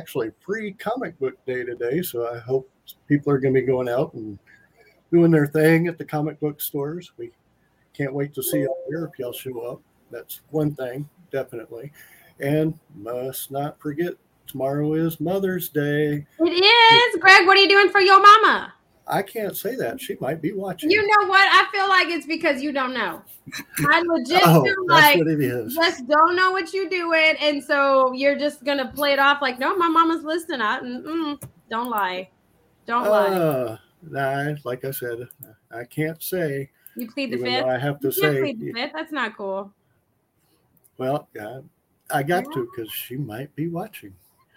actually free comic book day today, so I hope people are going to be going out and doing their thing at the comic book stores. We can't wait to see you here if y'all show up. That's one thing, definitely. And must not forget, tomorrow is Mother's Day. It is. Greg, what are you doing for your mama? I can't say that. She might be watching. You know what? I feel like it's because you don't know. I legit oh, feel like what it is. just don't know what you do it, and so you're just gonna play it off like, no, my mama's listening. I don't lie, don't lie. Uh, nah, like I said, I can't say. You plead the fifth. I have to You say, plead the fifth. That's not cool. well, yeah, I got to because she might be watching.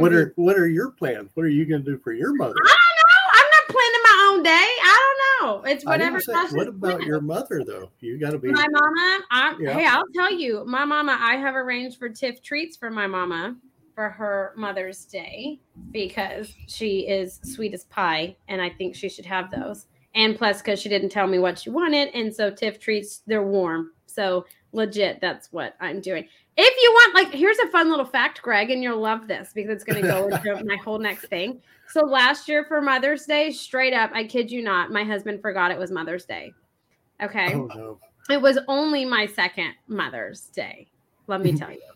What are what are your plans? What are you going to do for your mother? I don't know. I'm not planning my own day. I don't know. It's whatever. say- what about your mother though? You got to be. My mama, I, Yeah. hey, I'll tell you, my mama, I have arranged for Tiff treats for my mama for her Mother's Day because she is sweet as pie, and I think she should have those. And plus, because she didn't tell me what she wanted, and so Tiff treats they're warm, so legit, that's what I'm doing. If you want, like, here's a fun little fact, Greg, and you'll love this because it's going to go into my whole next thing. So last year for Mother's Day, straight up, I kid you not, my husband forgot it was Mother's Day. Okay. Oh no! It was only my second Mother's Day, let me tell you.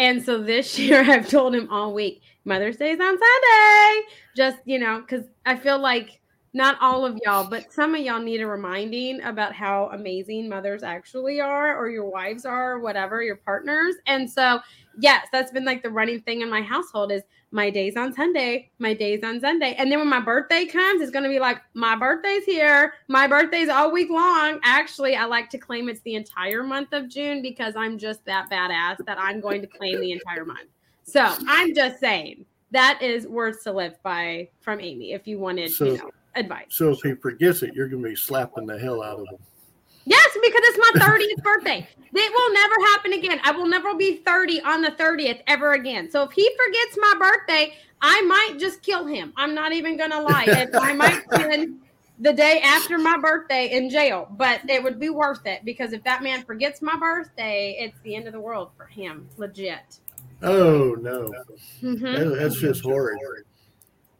And so this year I've told him all week, Mother's Day is on Sunday. Just, you know, because I feel like not all of y'all, but some of y'all need a reminding about how amazing mothers actually are, or your wives are, or whatever, your partners. And so, yes, that's been like the running thing in my household is my days on Sunday, my days on Sunday. And then when my birthday comes, it's going to be like, my birthday's here. My birthday's all week long. Actually, I like to claim it's the entire month of June because I'm just that badass that I'm going to claim the entire month. So I'm just saying that is words to live by from Amy if you wanted, So- you know, advice. So if he forgets it, you're going to be slapping the hell out of him. Yes, because it's my 30th birthday. It will never happen again. I will never be 30 on the 30th ever again. So if he forgets my birthday, I might just kill him. I'm not even going to lie. And I might spend the day after my birthday in jail, but it would be worth it because if that man forgets my birthday, it's the end of the world for him. Legit. Oh no! Mhm. That's just horrid.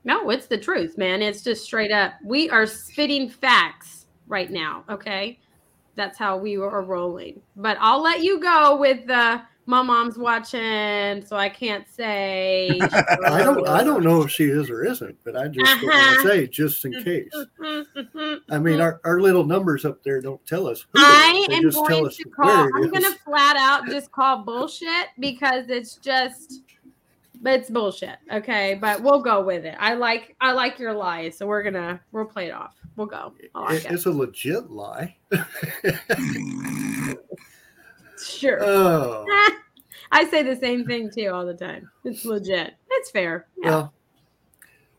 No, it's the truth, man. It's just straight up. We are spitting facts right now. Okay. That's how we are rolling. But I'll let you go with the my mom's watching, so I can't say. I don't. I don't know if she is or isn't, but I just Uh-huh. to say just in case. I mean, our, our little numbers up there don't tell us. Who I. Am going to call. I'm going to flat out just call bullshit because it's just, it's bullshit. Okay, but we'll go with it. I like, I like your lie, so we're gonna, we'll play it off. We'll go. Like It- it. It's a legit lie. Sure. Oh, I say the same thing too all the time. It's legit. It's fair. Yeah. well,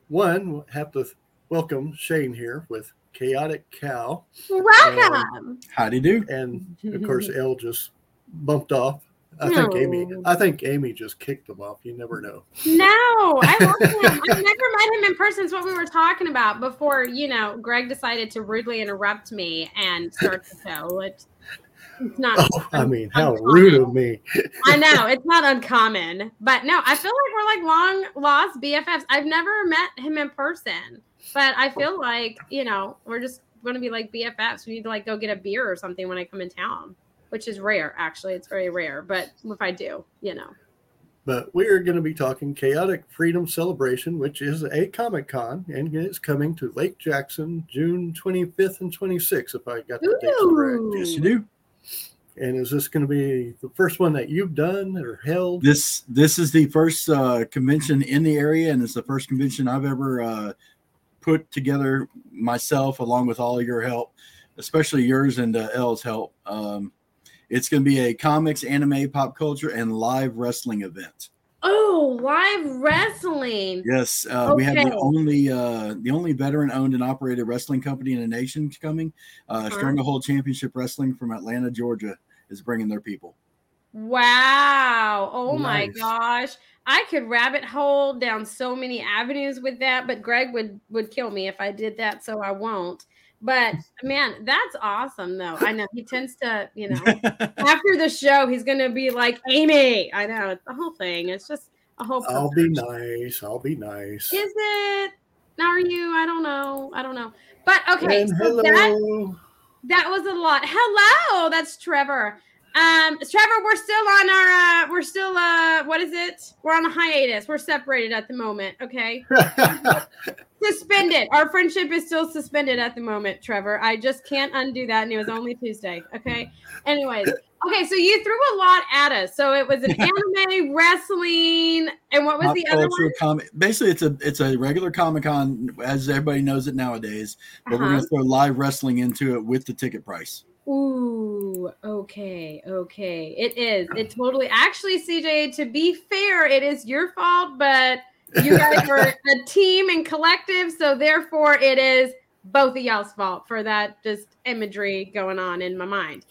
one we'll have to welcome Shane here with Kaotik Cow, Welcome. Um, Howdy do. and of course, Elle just bumped off. I think Amy. I think Amy just kicked him off. You never know. no, I love him. I've never met him in person. It's what we were talking about before, you know, Greg decided to rudely interrupt me and start the show. It's, it's not. Oh, I mean, how uncommon. rude of me. I know it's not uncommon, but no, I feel like we're like long lost BFFs. I've never met him in person, but I feel like you know we're just going to be like BFFs. We need to like go get a beer or something when I come in town, which is rare. Actually, it's very rare. But if I do, you know, But we are going to be talking Kaotik Freedom Celebration, which is a Comic Con, and it's coming to Lake Jackson June 25th and 26th, if I got the dates correct. Yes, you do. And is this going to be the first one that you've done or held? This this is the first uh, convention in the area, and it's the first convention I've ever uh, put together myself, along with all your help, especially yours and uh, Elle's help. Um, it's going to be a comics, anime, pop culture, and live wrestling event. Oh, live wrestling. Yes, uh, we have the only uh, the only veteran owned and operated wrestling company in the nation coming. Uh, Uh-huh. Stranglehold Championship Wrestling from Atlanta, Georgia, is bringing their people. Wow. Oh my gosh. I could rabbit hole down so many avenues with that, but Greg would would kill me if I did that, so I won't. But man, that's awesome though. I know he tends to, you know, after the show, he's gonna be like, Amy. I know it's the whole thing. It's just a whole I'll be nice. I'll be nice. Is it? Now Are you? I don't know. I don't know. But okay, And so hello. that that was a lot. Hello, that's Trevor. Um, Trevor, we're still on our uh we're still uh what is it? We're on a hiatus. We're separated at the moment, okay? Suspended. Our friendship is still suspended at the moment, Trevor. I just can't undo that, and it was only Tuesday. Okay. Anyways, okay, so you threw a lot at us. So it was an anime, wrestling, and what was Pop the other one? comic. Basically, it's a it's a regular Comic Con as everybody knows it nowadays. But we're Uh-huh. gonna throw live wrestling into it with the ticket price. Ooh, okay, okay. It is. It totally actually, CJ, to be fair, it is your fault, but you guys are a team and collective, so therefore it is both of y'all's fault for that just imagery going on in my mind.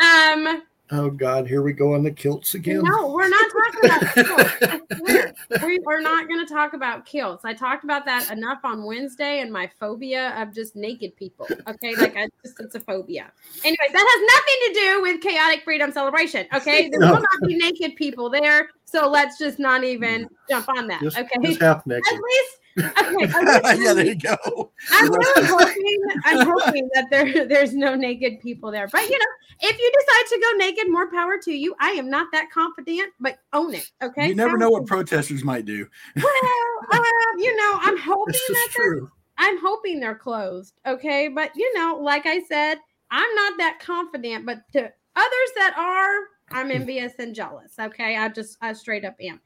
Um, oh God, here we go on the kilts again. no, we're not talking about kilts. We are not going to talk about kilts. I talked about that enough on Wednesday and my phobia of just naked people. Okay, like I just it's a phobia. Anyways, that has nothing to do with kaotik freedom celebration. Okay, there No. will not be naked people there, so let's just not even mm. jump on that. Just, okay, just half naked. Okay, at least yeah, there you go. I'm really hoping I'm hoping that there there's no naked people there. But you know, if you decide to go naked, more power to you. I am not that confident, but own it. Okay. You never Power know what protesters might do. Well, uh, you know, I'm hoping This that is they're true. I'm hoping they're closed. Okay. But you know, like I said, I'm not that confident, but to others that are, I'm envious and jealous. Okay. I just I straight up am.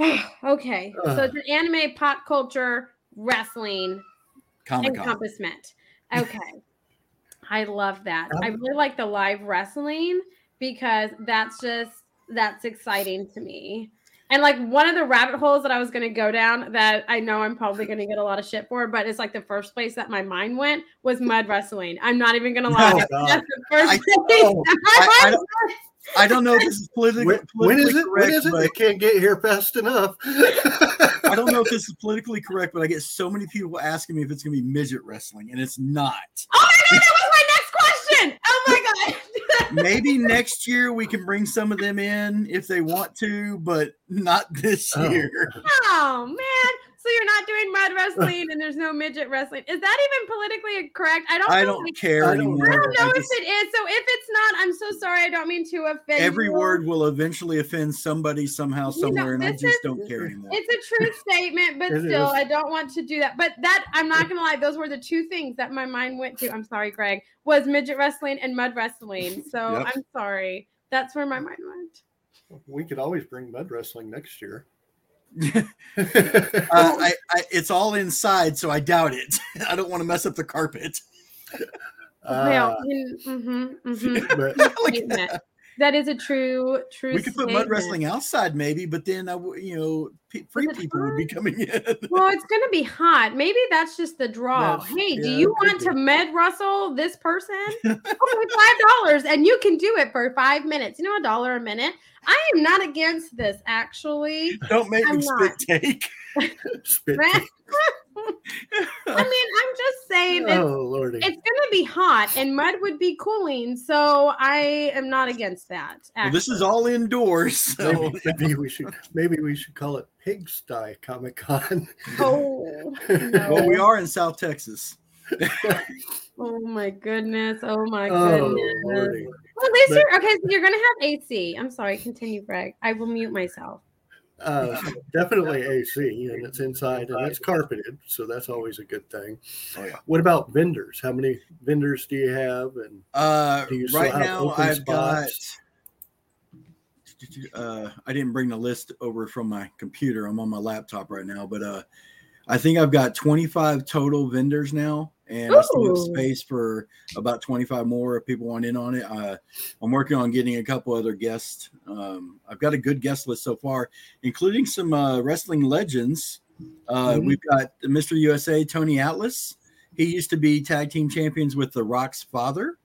okay. So it's an anime pop culture wrestling Comic Con. encompassment. Okay. I love that. I really like the live wrestling because that's just that's exciting to me. And like one of the rabbit holes that I was going to go down that I know I'm probably going to get a lot of shit for, but it's like the first place that my mind went was mud wrestling. I'm not even going to oh, lie. Oh, God. That's the first I- place. I- I I don't know if this is politically, When, when is politically it? When correct, is it? but They can't get here fast enough. I don't know if this is politically correct, but I get so many people asking me if it's going to be midget wrestling, and it's not. oh my god, that was my next question. Oh my god. Maybe next year we can bring some of them in if they want to, but not this Oh. year. Oh man! So you're not doing mud wrestling, and there's no midget wrestling. Is that even politically correct? I don't. I don't like- care I don't anymore. I don't know I if it is. So if it's not, I'm so sorry. I don't mean to offend. every you. word will eventually offend somebody somehow, You know, somewhere, and I just is- don't care anymore. It's a true statement, but still, is. I don't want to do that. But that I'm not gonna lie; those were the two things that my mind went to. I'm sorry, Greg. Was midget wrestling and mud wrestling. So Yep. I'm sorry. That's where my mind went. we could always bring mud wrestling next year. Uh, I, I, it's all inside, so I doubt it. I don't want to mess up the carpet. well, Uh, mm-hmm, mm-hmm. but that. that is a true, true. We could put mud wrestling outside, maybe, but then I, w- you know, pe- free people would be coming in. Well, it's going to be hot. Maybe that's just the draw. That's- hey, do you want to med Russell this person? five dollars, and you can do it for five minutes. You know, a dollar a minute. I am not against this, actually. Don't make I'm me not. spit take. spit. I mean, I'm just saying it's, oh lordy. it's going to be hot, and mud would be cooling. So I am not against that. Well, this is all indoors, so maybe, maybe we should maybe we should call it Pigsty Comic Con. Oh, well, we are in South Texas. oh my goodness! Oh my oh goodness! lordy. Well, at least But- you're okay. So you're gonna have AC. I'm sorry. Continue, Greg. I will mute myself. Uh, definitely AC, and it's inside and it's carpeted, so that's always a good thing. Oh yeah. What about vendors? How many vendors do you have? And Uh, Do you still right have now, open I've got. Uh, I didn't bring the list over from my computer. I'm on my laptop right now, but uh, I think I've got 25 total vendors now, and I still have space for about 25 more if people want in on it. Uh, I'm working on getting a couple other guests. Um, I've got a good guest list so far, including some uh, wrestling legends. Uh, Mhm. We've got Mr. USA Tony Atlas. He used to be tag team champions with The Rock's father.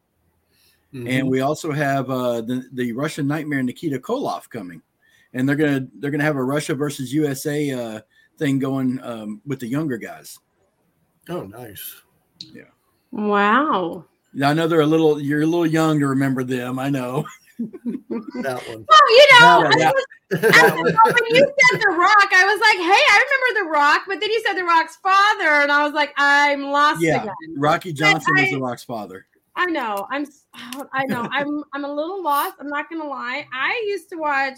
Mm-hmm. And we also have uh, the the Russian Nightmare Nikita Koloff coming, and they're gonna they're gonna have a Russia versus USA uh, thing going um, with the younger guys. oh, nice. Yeah. Wow. I know they're a little. You're a little young to remember them. I know. That one. Well, you know, Yeah, I was- I was- when you said The Rock, I was like, hey, I remember The Rock, but then you said The Rock's father, and I was like, I'm lost Yeah. again. Rocky Johnson was the Rock's father. I know. I'm. I know. I'm. I'm a little lost. I'm not gonna lie. I used to watch.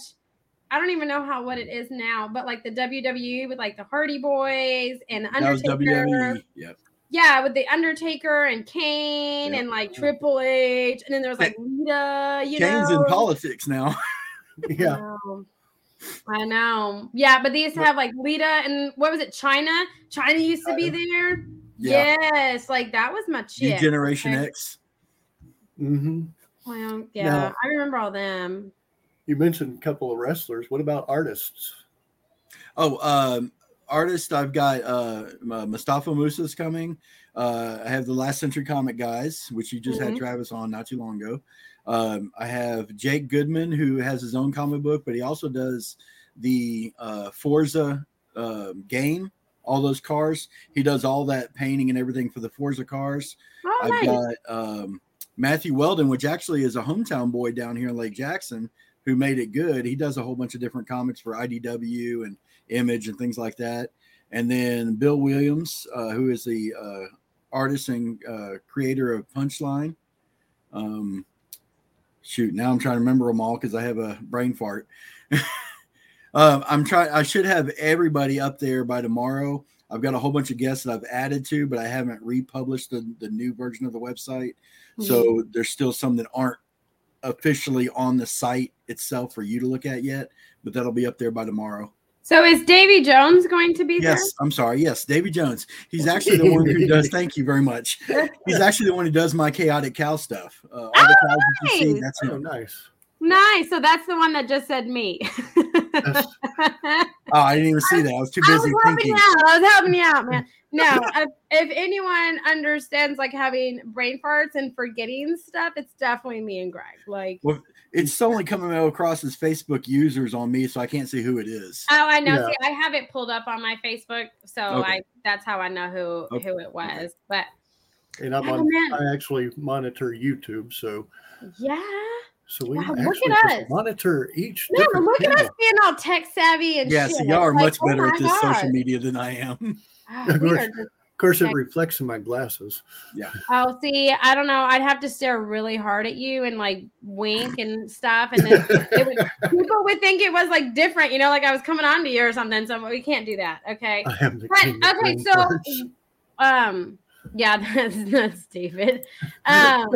I don't even know how what it is now, but like the WWE with like the Hardy Boys and the That was Undertaker. WWE. Yep. Yeah, with the Undertaker and Kane Yep. and like Triple H, and then there was like Lita. You Kane's know, in politics now. Yeah. I know. I know. Yeah, but they used to have like Lita and what was it? Chyna. Chyna used to be there. Yeah. Yes, like that was my. Generation Okay. X. hmm Well, yeah, Now- I remember all them. You mentioned a couple of wrestlers. What about artists? Oh, um, artist, I've got uh, Mustafa Musa's coming. Uh, I have the Last Century Comic guys, which you just had Mhm. Travis on not too long ago. Um, I have Jake Goodman, who has his own comic book, but he also does the uh, Forza uh, game, all those cars. He does all that painting and everything for the Forza cars. Oh, I've nice. got um, Matthew Weldon, which actually is a hometown boy down here in Lake Jackson, who made it good. He does a whole bunch of different comics for IDW and Image and things like that. And then Bill Williams, uh, who is the uh, artist and uh, creator of Punchline. Um, shoot, now I'm trying to remember them all because I have a brain fart. um, I'm trying. I should have everybody up there by tomorrow. I've got a whole bunch of guests that I've added to, but I haven't republished the, the new version of the website. Mm-hmm. So there's still some that aren't officially on the site itself for you to look at yet, but that'll be up there by tomorrow. So is Davy Jones going to be Yes, I'm sorry. Yes, Davy Jones. He's actually the one who does. Thank you very much. He's actually the one who does my kaotik cow stuff. Uh, all the cows that you see, nice. that's Oh, nice. There? Nice. So that's the one that just said me. Oh, I didn't even see that. I was too busy I was busy helping you out. I was helping you out, man. No, if, if anyone understands like having brain farts and forgetting stuff, it's definitely me and Greg. Like, Well, It's only coming across as Facebook users on me, so I can't see who it is. oh, I know. Yeah. See, I have it pulled up on my Facebook, so Okay. I that's how I know who Okay. who it was. But And I'm Oh, on. man. I actually monitor YouTube, so yeah, so we Wow, look at just us. monitor each. no, different look at us being all tech savvy and Yeah, shit. so y'all are It's like, much oh better my at this God. social media than I am. Ah, Of course. just- Of course, it reflects in my glasses. Yeah. Oh, see, I don't know. I'd have to stare really hard at you and like wink and stuff, and then it would, people would think it was like different, you know, like I was coming on to you or something. So we can't do that. Okay. I am the But king okay, brain so farts. um, yeah, that's that's David. Um,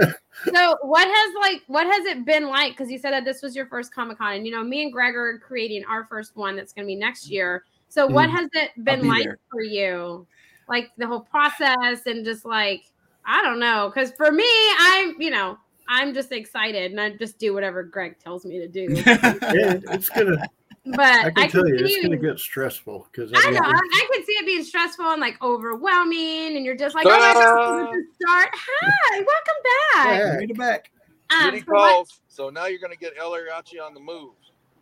so what has like what has it been like? Because you said that this was your first Comic Con, and you know, me and Greg are creating our first one that's going to be next year. So what Mm. has it been be like there. for you? Like the whole process and just like I don't know, because for me, I'm you know I'm just excited and I just do whatever Greg tells me to do. Yeah, it's gonna. But I I can tell you, it's gonna get stressful because I know. I, I can see it being stressful and like overwhelming, and you're just like, "Oh my god, this is the start." Hi, welcome back. Yeah. Bring back. Um, Kitty so what- calls. So now you're going to get El Ariachi on the move.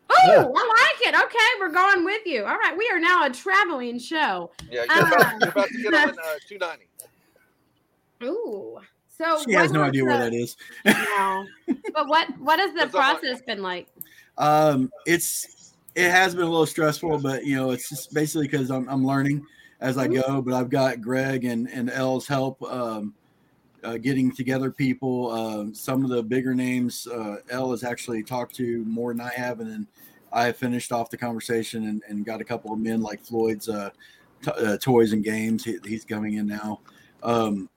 Oh, Yeah. I like it. Okay, we're going with you. All right, we are now a traveling show. Yeah, you're, about, Ah. you're about to get on uh, 290. Ooh. So She has no idea the, where that is. No. but what what has the What's up, Mike? process been like? Um, it's it has been a little stressful, but you know, it's just basically because I'm I'm learning as I go. But I've got Greg and and Elle's help um, uh, getting together people. Um, some of the bigger names uh, Elle has actually talked to more than I have, and then I have finished off the conversation and, and got a couple of men like Floyd's uh, t- uh, toys and games. He, he's coming in now. Um,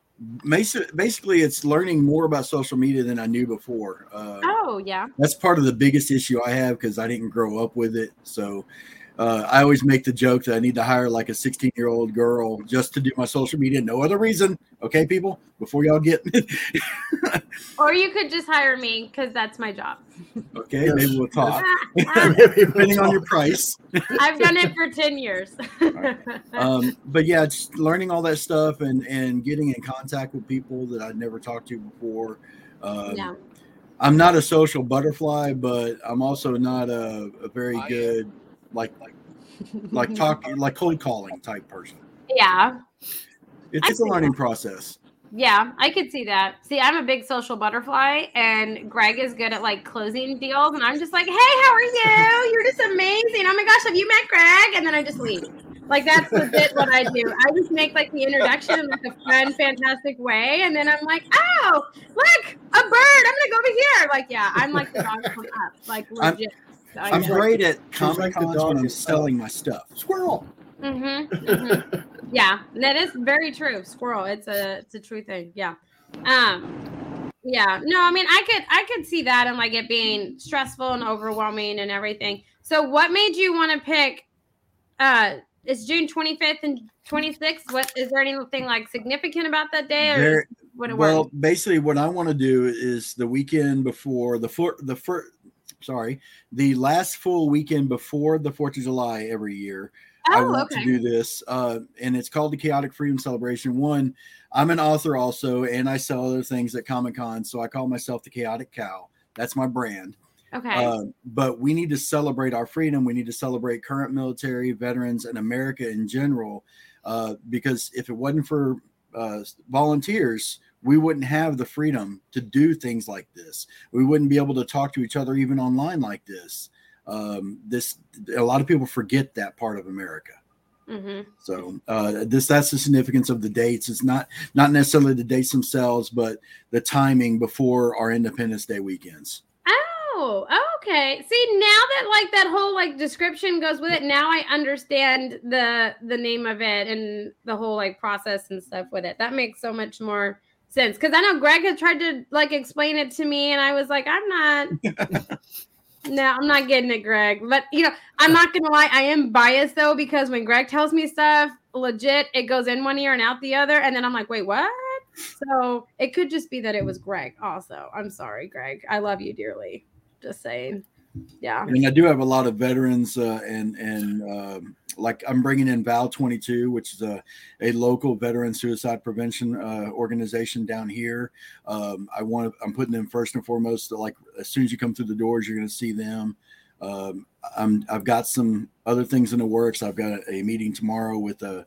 basically, it's learning more about social media than I knew before. Uh, Oh yeah. that's part of the biggest issue I have because I didn't grow up with it. So uh, I always make the joke that I need to hire like a 16 year old girl just to do my social media. No other reason. Okay, people, before y'all get Or you could just hire me because that's my job. okay, Yes. maybe we'll talk Maybe depending on we'll your talk. price. I've done it for 10 years. Um, but yeah, it's learning all that stuff and and getting in contact with people that I'd never talked to before. Um, yeah. I'm not a social butterfly, but I'm also not a, a very I am. Like like like talking like cold calling type person. Yeah. It's I just a learning that. process. Yeah, I could see that. See, I'm a big social butterfly, and Greg is good at like closing deals, and I'm just like, "Hey, how are you? You're just amazing. Oh my gosh, have you met Greg?" And then I just leave. Like that's legit what I do. I just make like the introduction in like a fun, fantastic way, and then I'm like, "Oh, look, a bird! I'm gonna go over here." Like, yeah, I'm like the dog from up, like I'm- legit. So, I'm yeah. great at She's like comic the cons dog when I'm selling my stuff. Squirrel. Mhm, mhm. yeah, that is very true. Squirrel. It's a it's a true thing. Yeah. Um yeah. No, I mean I could I could see that and like it being stressful and overwhelming and everything. So what made you want to pick uh it's June 25th and 26th. What is there anything like significant about that day or There- is what it well, was? basically, what I want to do is the weekend before the four, the first, sorry, the last full weekend before the Fourth of July every year. I Oh, want okay. to do this, uh, and it's called the Kaotik Freedom Celebration. One, I'm an author also, and I sell other things at Comic Con, so I call myself the Kaotik Cow. That's my brand. Okay. Uh, but we need to celebrate our freedom. We need to celebrate current military veterans and America in general, uh, because if it wasn't for uh, volunteers, we wouldn't have the freedom to do things like this. We wouldn't be able to talk to each other even online like this. Um, this a lot of people forget that part of America. mhm. So uh, this that's the significance of the dates. It's not not necessarily the dates themselves, but the timing before our Independence Day weekends. Oh, okay. See, now that like that whole like description goes with it, now I understand the the name of it and the whole like process and stuff with it. That makes so much more sense because I know Greg had tried to like explain it to me, and I was like, I'm not. no, I'm not getting it, Greg. But you know, I'm not gonna lie, I am biased though because when Greg tells me stuff, legit, it goes in one ear and out the other, and then I'm like, wait, what? So it could just be that it was Greg. Also, I'm sorry, Greg. I love you dearly. Just saying. Yeah. and I do have a lot of veterans, uh, and and um, like I'm bringing in Val 22, which is a, a local veteran suicide prevention uh, organization down here. Um, I want to, I'm putting them first and foremost. Like as soon as you come through the doors, you're going to see them. Um, I'm I've got some other things in the works. I've got a, a meeting tomorrow with a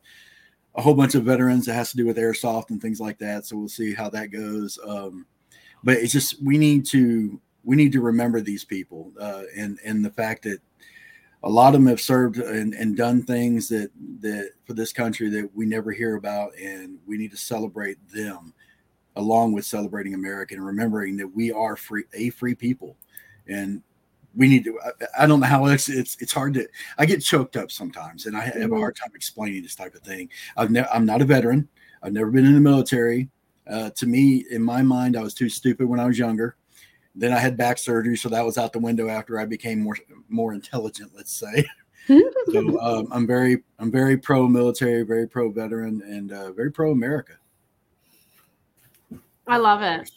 a whole bunch of veterans that has to do with airsoft and things like that. So we'll see how that goes. Um, but it's just we need to we need to remember these people uh, and and the fact that a lot of them have served and, and done things that that for this country that we never hear about and we need to celebrate them along with celebrating america and remembering that we are free a free people. And we need to I, I don't know how it's, it's it's hard to i get choked up sometimes and i have a Mhm. hard time explaining this type of thing. I've never i'm not a veteran. I've never been in the military. Uh, to me in my mind i was too stupid when i was younger then I had back surgery, so that was out the window after I became more more intelligent. Let's say. so um, I'm very I'm very pro military, very pro veteran, and uh, very pro America. I love it.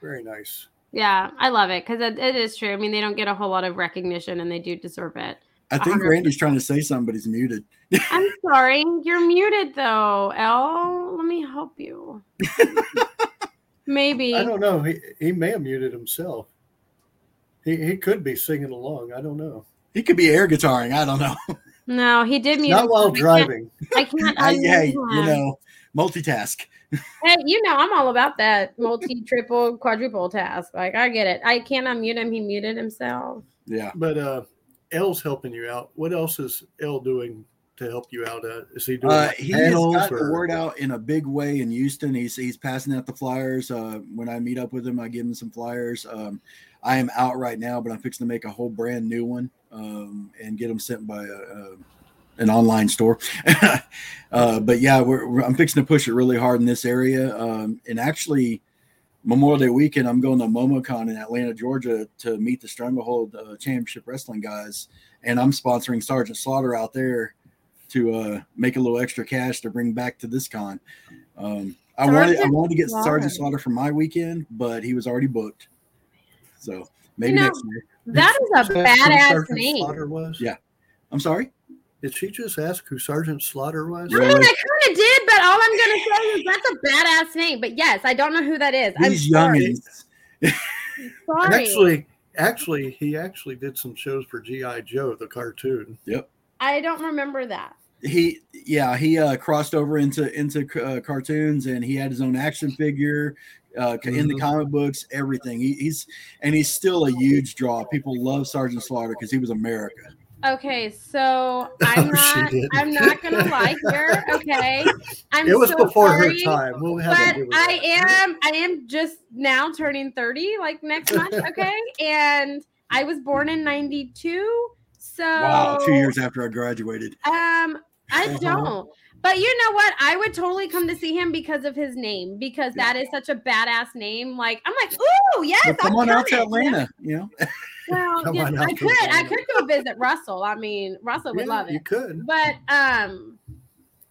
Very nice. Yeah, I love it because it, it is true. I mean, they don't get a whole lot of recognition and they do deserve it. I think 100. Randy's trying to say something, but he's muted. I'm sorry. You're muted though, Elle. Let me help you. Maybe. I don't know. He, he may have muted himself. He, he could be singing along. I don't know. He could be air guitaring. I don't know. No, he did mute. Not while himself. I can't- driving. I can't. I, unmute hey, him. you know, multitask. Hey, you know, I'm all about that multi, triple, quadruple task. Like, I get it. I can't unmute him. He muted himself. Yeah. But uh, L's helping you out. What else is L doing to help you out? Uh, is he doing Uh, like he has got the word out in a big way in Houston. He's he's passing out the flyers. Uh, when I meet up with him, I give him some flyers. Um, I am out right now, but I'm fixing to make a whole brand new one um, and get them sent by a, a, an online store. uh, but yeah, we're, we're- I'm fixing to push it really hard in this area. Um, and actually, Memorial Day weekend, I'm going to MomoCon in Atlanta, Georgia, to meet the Stranglehold uh, Championship Wrestling guys, and I'm sponsoring Sergeant Slaughter out there to uh, make a little extra cash to bring back to this con. Um, I wanted I wanted to get Slaughter. Sergeant Slaughter for my weekend, but he was already booked. So maybe know, next year. That is a Did she ask who badass name. Slaughter was? Yeah. I'm sorry. Did she just ask who Sergeant Slaughter was? I mean, I kind of did, but all I'm gonna say is that's a badass name. But yes, I don't know who that is. I'm These sorry. Sorry. Actually, actually, he actually did some shows for GI Joe, the cartoon. Yep. I don't remember that. He yeah he uh crossed over into into uh, cartoons and he had his own action figure uh in the Mhm. comic books everything he, he's and he's still a huge draw people love sergeant slaughter because he was america Okay, so I'm Oh, not. did. I'm not gonna lie here. Okay, I'm. it was so before sorry, her time. We'll have But I am. I am just now turning thirty, like next month. Okay, and I was born in '92. So wow two years after i graduated Um, I Uh-huh. don't. But you know what? I would totally come to see him because of his name, because that is such a badass name. Like I'm like, ooh, yes, But come I'll on out to atlanta you know Well, on I could. I could go visit Russell. I mean, Russell would Yeah, love You could. But um,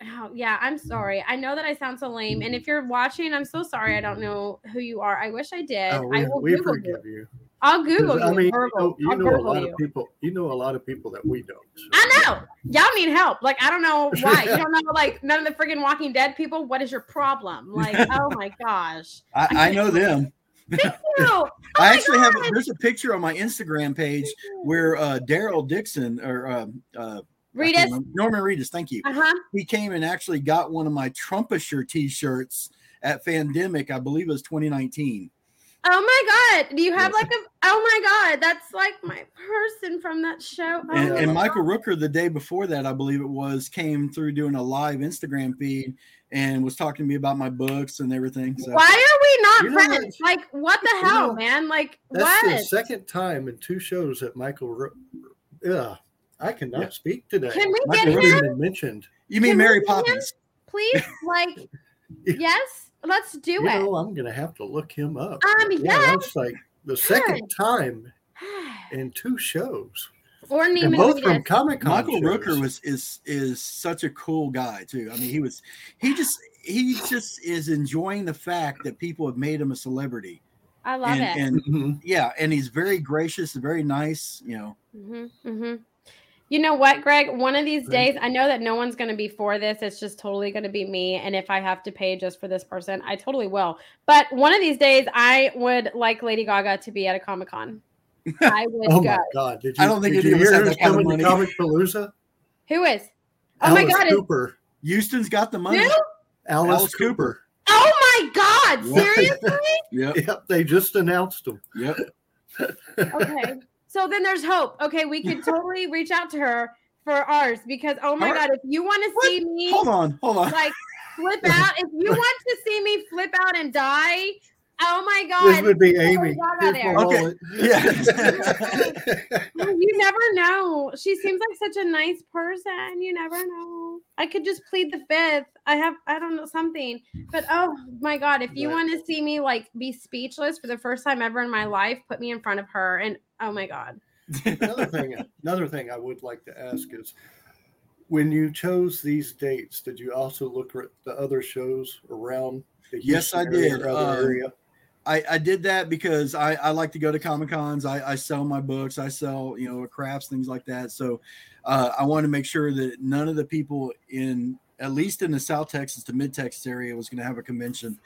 oh, yeah, I'm sorry. I know that I sound so lame, and if you're watching, I'm so sorry. I don't know who you are. I wish I did. Oh, I will we Google you. you. I'll Google you. I mean, you know, you know a lot you. of people. You know a lot of people that we don't. so- I know. Y'all need help. Like, I don't know why. You don't know, like, none of the friggin' Walking Dead people. What is your problem? Like, oh my gosh. i, I know them Ew. I Oh my actually have. God. There's a picture on my Instagram page where uh, Daryl Dixon or um, uh, I Read can't it. remember- Norman Reedus. Thank you. Uh huh. He came and actually got one of my Trumpisher T-shirts at Fandemic. I believe it was 2019. Oh my God. Do you have like a, oh my God. That's like my person from that show. Oh And, and Michael Rooker, the day before that, I believe it was, came through doing a live Instagram feed and was talking to me about my books and everything. So Why are we not You know friends? Like, what the hell, know, man? Like, That's what? the second time in two shows that Michael. Ro- Yeah, I cannot Yeah. speak today. Can we Michael get Rooker- him, been mentioned. you mean Can Mary get him? Poppins? please? Like, yes. Let's do You it. know, I'm gonna have to look him up. Um, yeah, that's like the second Good. time in two shows, or and Neiman both from Reedus. Comic Con. Michael shows. Rooker was is is such a cool guy too. I mean, he was he just he just is enjoying the fact that people have made him a celebrity. I love and, it. and Mhm. yeah, and he's very gracious, very nice. You know, hmm hmm You know what, Greg? One of these days, I know that no one's going to be for this. It's just totally going to be me. And if I have to pay just for this person, I totally will. But one of these days, I would like Lady Gaga to be at a Comic Con. I would Oh go. my God! Did you? I don't think did any you hear have who's that kind of coming to. Comic Palooza? Who is? Oh my Alice God! Is, Cooper. Houston's got the money. who? Alice, Alice Cooper. Oh my God! Seriously? Yep, Yep, they just announced him. yep. okay. So then there's hope. Okay, we could totally reach out to her for ours because oh my All right. God, if you want to see me Hold on, hold on. like flip out, if you want to see me flip out and die, oh my god! This would be Amy. Gaga Here's. Okay. wallet. Yeah. You never know. She seems like such a nice person. You never know. I could just plead the fifth. I have, I don't know, something. But oh my God, if you Right. want to see me like be speechless for the first time ever in my life, put me in front of her. And oh my God. another thing, another thing I would like to ask is, when you chose these dates, did you also look at the other shows around? The Yes, I Houston area did. other Um, area. I, I did that because I, I like to go to Comic Cons. I, I sell my books. I sell, you know, crafts, things like that. So uh, I want to make sure that none of the people in, at least in the South Texas to Mid Texas area, was going to have a convention,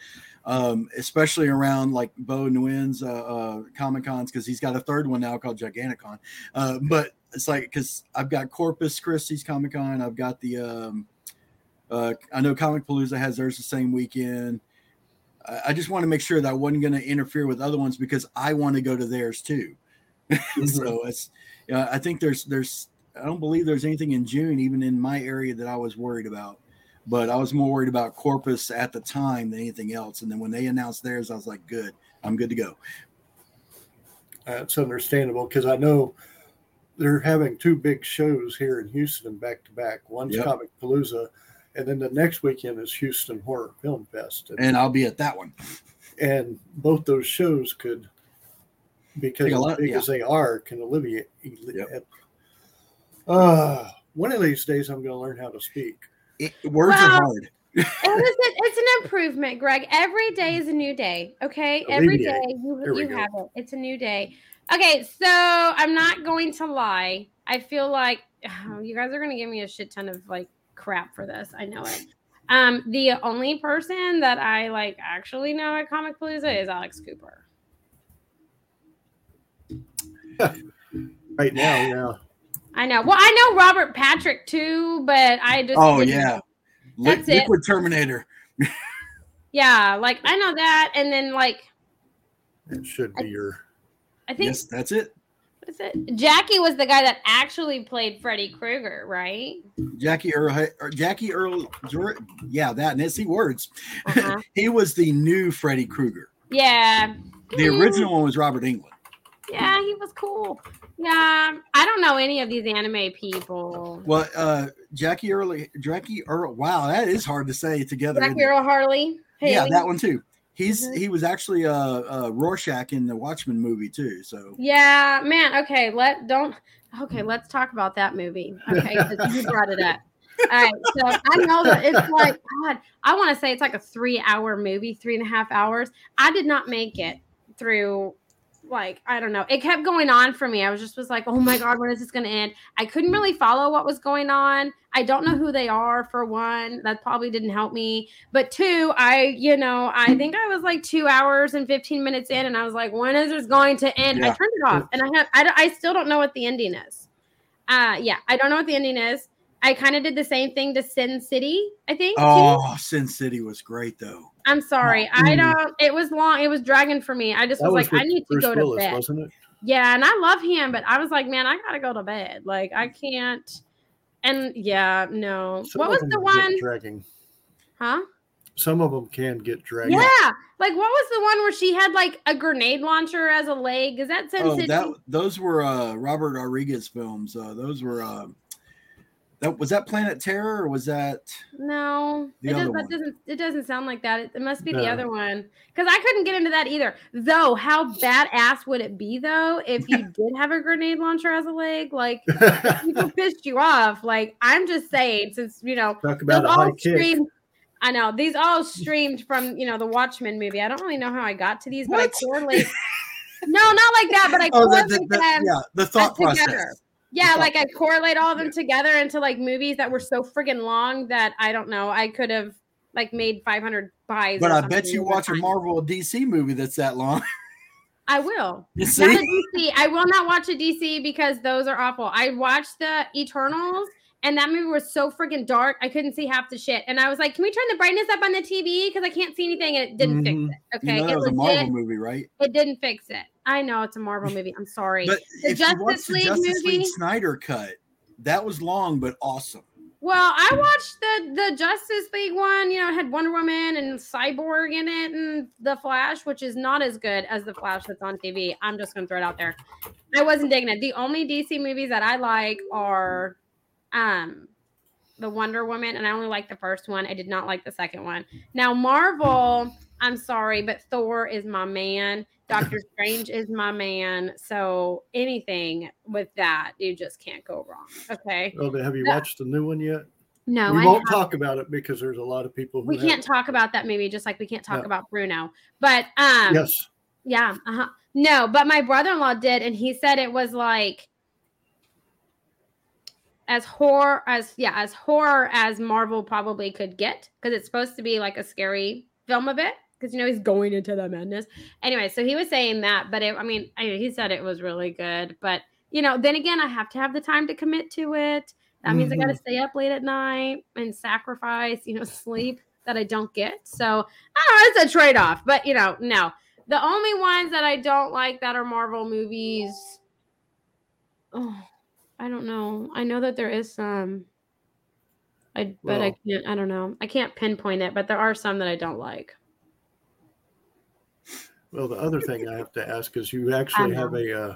um, especially around like Bo Nguyen's uh, uh, Comic Cons, because he's got a third one now called Giganticon. Uh, but it's like, because I've got Corpus Christi's Comic Con, I've got the, um, uh, I know Comic Palooza has theirs the same weekend. I just want to make sure that I wasn't going to interfere with other ones because I want to go to theirs too. so mm-hmm. it's, I think there's, there's, I don't believe there's anything in June, even in my area, that I was worried about. But I was more worried about Corpus at the time than anything else. And then when they announced theirs, I was like, good, I'm good to go. That's understandable because I know they're having two big shows here in Houston and back to back. One's Yep. Comic Palooza, and then the next weekend is Houston Horror Film Fest. And, And I'll be at that one. and both those shows could, because Take as lot- big yeah. as they are, can alleviate. Yep. Uh, one of these days, I'm going to learn how to speak. It, words Well, are hard. It is a- it's an improvement, Greg. Every day is a new day. Okay. Every day you, you go. have it. It's a new day. Okay. So I'm not going to lie. I feel like oh, you guys are going to give me a shit ton of like crap for this. I know it. Um, the only person that I like actually know at Comic Palooza is Alice Cooper. Right now, yeah. I know. Well, I know Robert Patrick too, but I just Oh didn't- yeah, Li- That's it. Liquid Terminator. yeah. Like I know that, and then like It should be your. I think Yes, that's it. What is it? Jackie was the guy that actually played Freddy Krueger, right? Jackie Earle, or Jackie Earle, yeah, that Nancy words. Uh-huh. he was the new Freddy Krueger. Yeah. The original one was Robert Englund. Yeah, he was cool. Yeah, I don't know any of these anime people. Well, uh, Jackie Earle, Jackie Earle. Wow, that is hard to say together. Jackie? Earle Haley. Yeah, that one too. He's Mhm. he was actually a, uh Rorschach in the Watchmen movie too. So Yeah, man. Okay, let don't. Okay, let's talk about that movie. Okay, you brought it up. All right, so I know that it's like God. I want to say it's like a three-hour movie, three and a half hours. I did not make it through. Like I don't know, it kept going on for me. I was just was like, oh my god, when is this going to end? I couldn't really follow what was going on. I don't know who they are for one. That probably didn't help me. But two, I you know I think I was like two hours and fifteen minutes in, and I was like, when is this going to end? I turned it off, and I have I, I still don't know what the ending is. Uh, yeah, I don't know what the ending is. I kind of did the same thing to Sin City. I think. too. oh, Sin City was great though. I'm sorry. I Mm. don't. It was long. It was dragging for me. I just was, was like, I with need to Bruce go to bed. wasn't it? Yeah, and I love him, but I was like, man, I gotta go to bed. Like, I can't. And yeah, no. Some what was the one? dragging? Huh? Some of them can get dragging. Yeah. Like, what was the one where she had like a grenade launcher as a leg? Is that Sin Oh, City? that those were uh Robert Rodriguez films. Uh, those were uh, that was that Planet Terror or was that No, The it, does, other that one. doesn't. It doesn't sound like that. It, it must be the other one because I couldn't get into that either. Though, how badass would it be though if you did have a grenade launcher as a leg? Like people pissed you off. Like I'm just saying, since you know Talk about a all high kick. streamed. I know these all streamed from you know the Watchmen movie. I don't really know how I got to these, but I What? correlate. no, not like that, but I oh the, correlate the, the- them. yeah the thought together. Yeah, like I correlate all of them together into like movies that were so friggin' long that I don't know. I could have like made 500 buys. But I bet you watch a. Marvel DC movie that's that long. I will. you Not see? DC. I will not watch a DC because those are awful. I watched the Eternals and that movie was so friggin' dark. I couldn't see half the shit. And I was like, can we turn the brightness up on the TV? Because I can't see anything. And it didn't Mhm. fix it. You Okay. know that it was a Marvel movie, right? It didn't fix it. I know it's a Marvel movie. I'm sorry. But The if you watch the League Justice movie- League Snyder cut, that was long but awesome. Well, I watched the the Justice League one. You know, it had Wonder Woman and Cyborg in it, and the Flash, which is not as good as the Flash that's on TV. I'm just gonna throw it out there. I wasn't digging it. The only DC movies that I like are, um, the Wonder Woman, and I only like the first one. I did not like the second one. Now Marvel, I'm sorry, but Thor is my man. Doctor Strange is my man. So anything with that, you just can't go wrong. Okay. Oh, have you No. watched the new one yet? No, we I won't haven't. talk about it because there's a lot of people who we can't talk about that movie just like we can't talk No. about Bruno. But um Yes, yeah, uh-huh. No, but my brother-in-law did and he said it was like as horror as yeah, as horror as Marvel probably could get because it's supposed to be like a scary film of it because you know he's going into the madness. Anyway, so he was saying that, but it, I mean, I, he said it was really good, but you know, then again, I have to have the time to commit to it. That means I got to mm-hmm. stay up late at night and sacrifice, you know, sleep that I don't get. So I don't know, it's a trade off, but you know, no. The only ones that I don't like that are Marvel movies. Oh, I don't know. I know that there is some. I but I can't. I don't know. I can't pinpoint it, but there are some that I don't like. Well, the other thing I have to ask is you actually know. have a uh,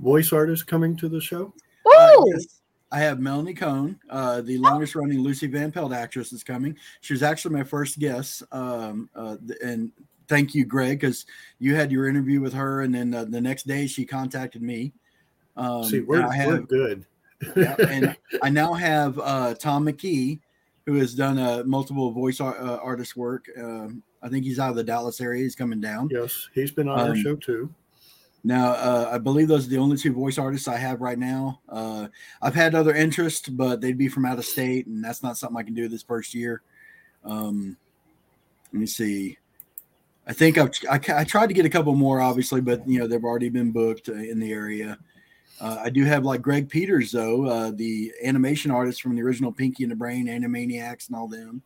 voice artist coming to the show. Ooh, Uh, yes, I have Melanie Kohn, uh, the longest running Lucy Van Pelt actress, is coming. She was actually my first guest. Um, uh, and thank you, Greg, because you had your interview with her, and then uh, the next day she contacted me. Um, See, we're, I we're have, good. yeah, and I now have uh, Tom McKee, who has done uh, multiple voice ar- uh, artist work. Um, I think he's out of the Dallas area. He's coming down. yes, he's been on our Um, show too. Now, uh, I believe those are the only two voice artists I have right now. Uh, I've had other interest, but they'd be from out of state, and that's not something I can do this first year. Um, let me see. I think I've, I, I tried to get a couple more, obviously, but you know they've already been booked uh, in the area. Uh, I do have like Greg Peters though, uh, the animation artist from the original Pinky and the Brain, Animaniacs, and all them.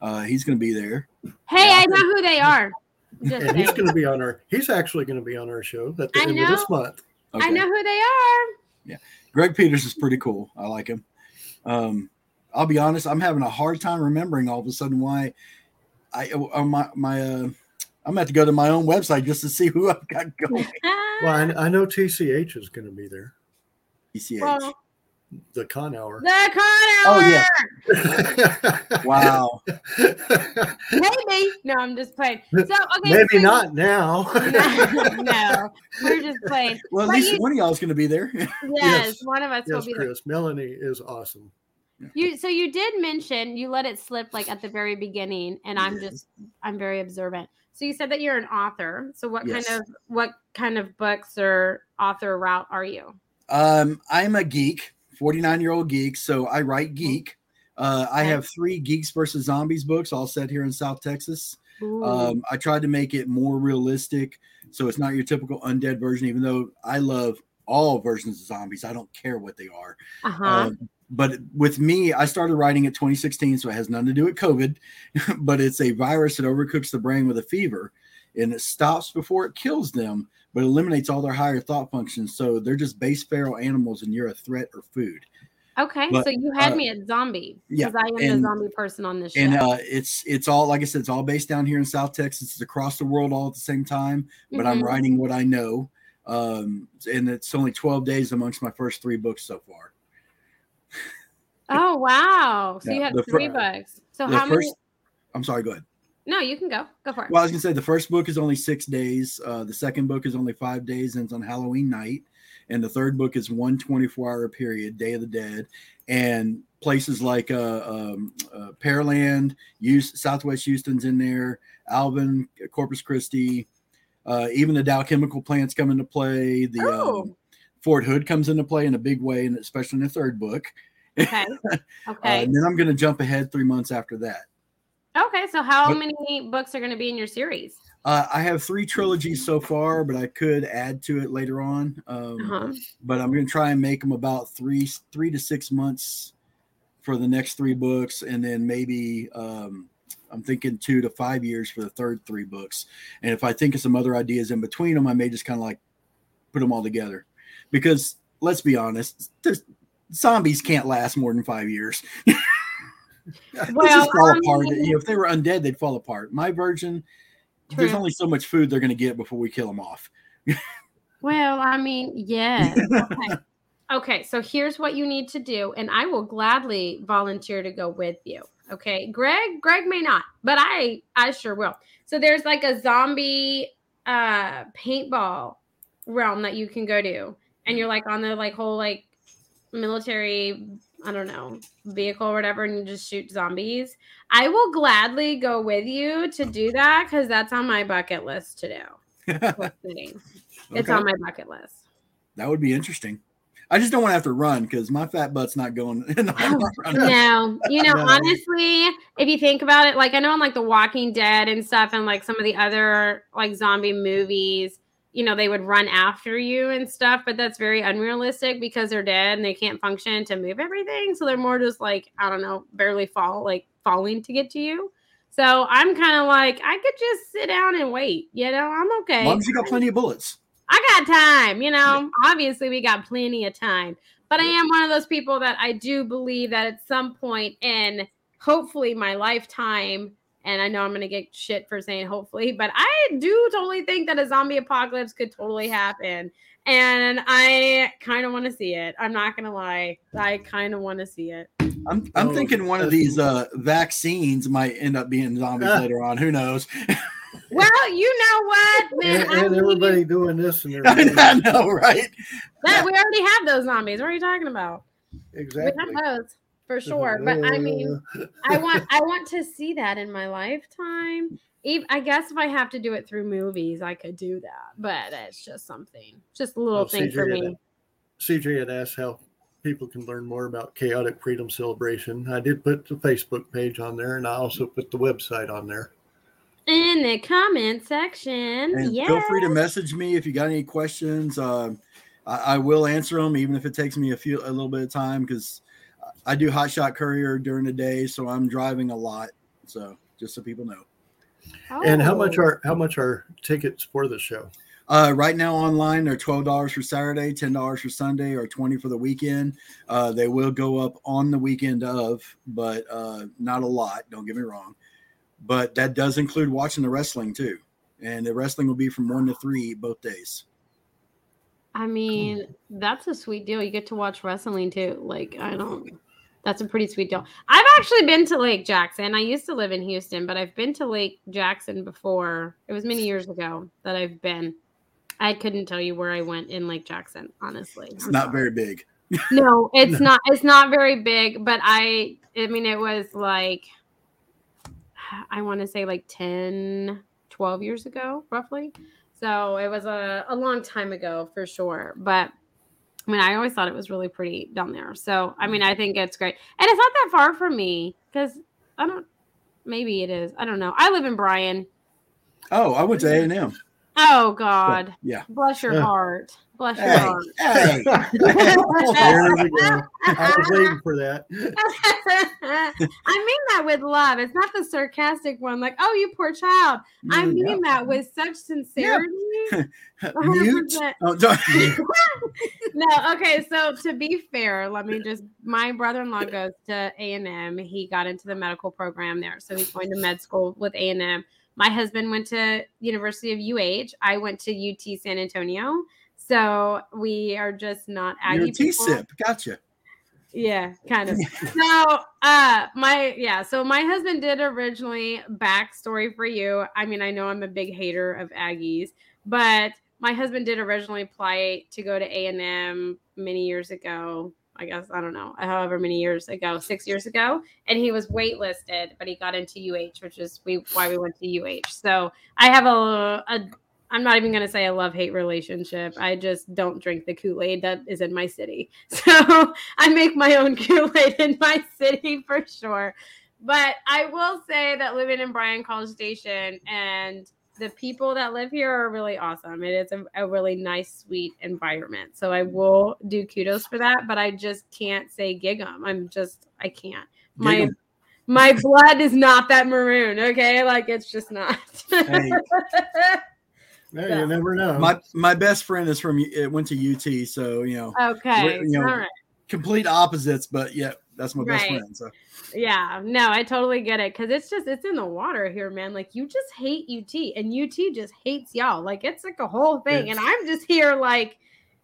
Uh, he's going to be there. Hey, Yeah. I know who they are. Just And he's going to be on our. He's actually going to be on our show at the I end of this month. I Okay. know who they are. Yeah, Greg Peters is pretty cool. I like him. Um, I'll be honest, I'm having a hard time remembering all of a sudden why I uh, my my uh, I'm gonna have to go to my own website just to see who I've got going. Well, I, I know TCH is going to be there. ECH. Well, The con hour. the con Oh, hour. yeah. Wow. Maybe. No, I'm just playing. So okay. Maybe so- not now. no, we're just playing. Well, at But least you- one of y'all's gonna be there. Yes, Yes. one of us will yes, be there. Chris. Melanie is awesome. You so you did mention you let it slip like at the very beginning, and I'm Yes. just I'm very observant. So you said that you're an author. So what Yes. kind of what kind of books or author route are you? Um, I'm a geek, 49 year old geek, so I write geek. Uh, I have three Geeks versus Zombies books, all set here in South Texas. Um, I tried to make it more realistic, so it's not your typical undead version. Even though I love all versions of zombies, I don't care what they are. uh-huh. Um, but with me, I started writing in 2016, so it has nothing to do with COVID. but it's a virus that overcooks the brain with a fever, and it stops before it kills them, but eliminates all their higher thought functions. So they're just base feral animals, and you're a threat or food. okay, but, so you had uh, me at zombie yeah, because I am and- the zombie person on this show. And uh, it's it's all like I said, it's all based down here in South Texas. It's across the world all at the same time. But I'm Mhm. writing what I know, um, and it's only 12 days amongst my first three books so far. Oh wow! So Yeah, you have three books. So how first, many? I'm sorry, go ahead. No, you can go. Go for it. Well, I was gonna say the first book is only six days. Uh, the second book is only five days, and it's on Halloween night. And the third book is one 24 hour period, Day of the Dead, and places like uh, um, uh, Pearland, Houston, Southwest Houston's in there, Alvin, Corpus Christi, uh, even the Dow Chemical plants come into play. The Oh. um, Fort Hood comes into play in a big way, and especially in the third book. Okay. Uh, Okay. and then I'm going to jump ahead three months after that. Okay. So how but- many books are going to be in your series? Uh, I have three trilogies so far, but I could add to it later on. Um, Uh-huh. But I'm going to try and make them about three, three to six months for the next three books, and then maybe um, I'm thinking two to five years for the third three books. And if I think of some other ideas in between them, I may just kind of like put them all together. Because let's be honest, zombies can't last more than five years. Well, just fall I apart. mean- You know, if they were undead, they'd fall apart. My version, there's only so much food they're going to get before we kill them off. Well, I mean, yeah. Okay. okay, so here's what you need to do, and I will gladly volunteer to go with you. Okay, Greg, Greg may not, but I, I sure will. So there's like a zombie uh paintball realm that you can go to, and you're like on the like whole like military, I don't know, vehicle or whatever, and you just shoot zombies. I will gladly go with you to do that because that's on my bucket list to do. Just. It's Okay. on my bucket list. That would be interesting. I just don't want to have to run because my fat butt's not going. no, running. Oh, no, you know, No. honestly, if you think about it, like I know on like The Walking Dead and stuff, and like some of the other like zombie movies, you know, they would run after you and stuff, but that's very unrealistic because they're dead and they can't function to move everything. So they're more just like, I don't know, barely fall, like falling to get to you. So I'm kind of like, I could just sit down and wait, you know, I'm okay. As long as you got plenty of bullets. I got time, you know. Obviously, we got plenty of time. But I am one of those people that I do believe that at some point in hopefully my lifetime, and I know I'm going to get shit for saying hopefully, but I do totally think that a zombie apocalypse could totally happen. And I kind of want to see it. I'm not going to lie. I kind of want to see it. I'm, I'm Oh, thinking one of these uh, vaccines might end up being zombies Ah. later on. Who knows? Well, you know what? Man, and, I and mean, everybody doing this and I everything. know, right? that, we already have those zombies. What are you talking about? Exactly. We have those for sure. But I mean, I want I want to see that in my lifetime. Even, I guess if I have to do it through movies, I could do that. But it's just something, just a little Well, thing CJ for had me. CJ had asked how people can learn more about Kaotik Freedom Celebration. I did put the Facebook page on there, and I also put the website on there. In the comment section, And yeah. feel free to message me if you got any questions. Um, I, I will answer them even if it takes me a few a little bit of time because I do hot shot courier during the day, so I'm driving a lot. So just so people know. And how much Oh. are how much are tickets for the show? Uh, right now online, they're twelve dollars for Saturday, ten dollars for Sunday, or twenty for the weekend. Uh, they will go up on the weekend of, but uh, not a lot. Don't get me wrong, but that does include watching the wrestling too, and the wrestling will be from one to three both days. I mean, that's a sweet deal. You get to watch wrestling too. Like, I don't. That's a pretty sweet deal. I've actually been to Lake Jackson. I used to live in Houston, but I've been to Lake Jackson before. It was many years ago that I've been. I couldn't tell you where I went in Lake Jackson, honestly. It's not very big. No, it's No. not. It's not very big, but I. I mean, it was like. I want to say like 10, 12 years ago, roughly. So it was a, a long time ago for sure. But I mean, I always thought it was really pretty down there. So I mean, mm. I think it's great, and it's not that far from me because I don't. Maybe it is. I don't know. I live in Bryan. Oh, I went to mm-hmm. A and M. Oh God, Yeah. bless your Yeah. heart. Bless your heart. hey. there we go. I was waiting for that. I mean that with love. It's not the sarcastic one, like, oh, you poor child. I Mm, mean that with such sincerity. Mute. 100%. Oh, no, okay. So to be fair, let me just. My brother-in-law goes to A and M. He got into the medical program there, so he's going to med school with A and M. My husband went to University of UH. I went to UT San Antonio. So we are just not You're Aggie a T people. sip. Gotcha. Yeah, kind of. so, uh, my yeah, so my husband did originally backstory for you. I mean, I know I'm a big hater of Aggies, but my husband did originally apply to go to A and M many years ago. I guess I don't know, however many years ago, six years ago, and he was waitlisted, but he got into UH, which is we why we went to UH. So I have a, a I'm not even going to say a love hate relationship. I just don't drink the Kool Aid that is in my city. So I make my own Kool Aid in my city for sure. But I will say that living in Bryan College Station and the people that live here are really awesome. It is a, a really nice, sweet environment. So I will do kudos for that, but I just can't say gig 'em. I'm just, I can't. My my blood is not that maroon. Okay, like it's just not. Hey. Yeah, Yeah. you never know. My my best friend is from it went to UT, so you know okay, you know, all right. complete opposites, but yeah, that's my best friend. So Yeah, no, I totally get it because it's just it's in the water here, man. Like you just hate UT, and UT just hates y'all. Like it's like a whole thing, and I'm just here like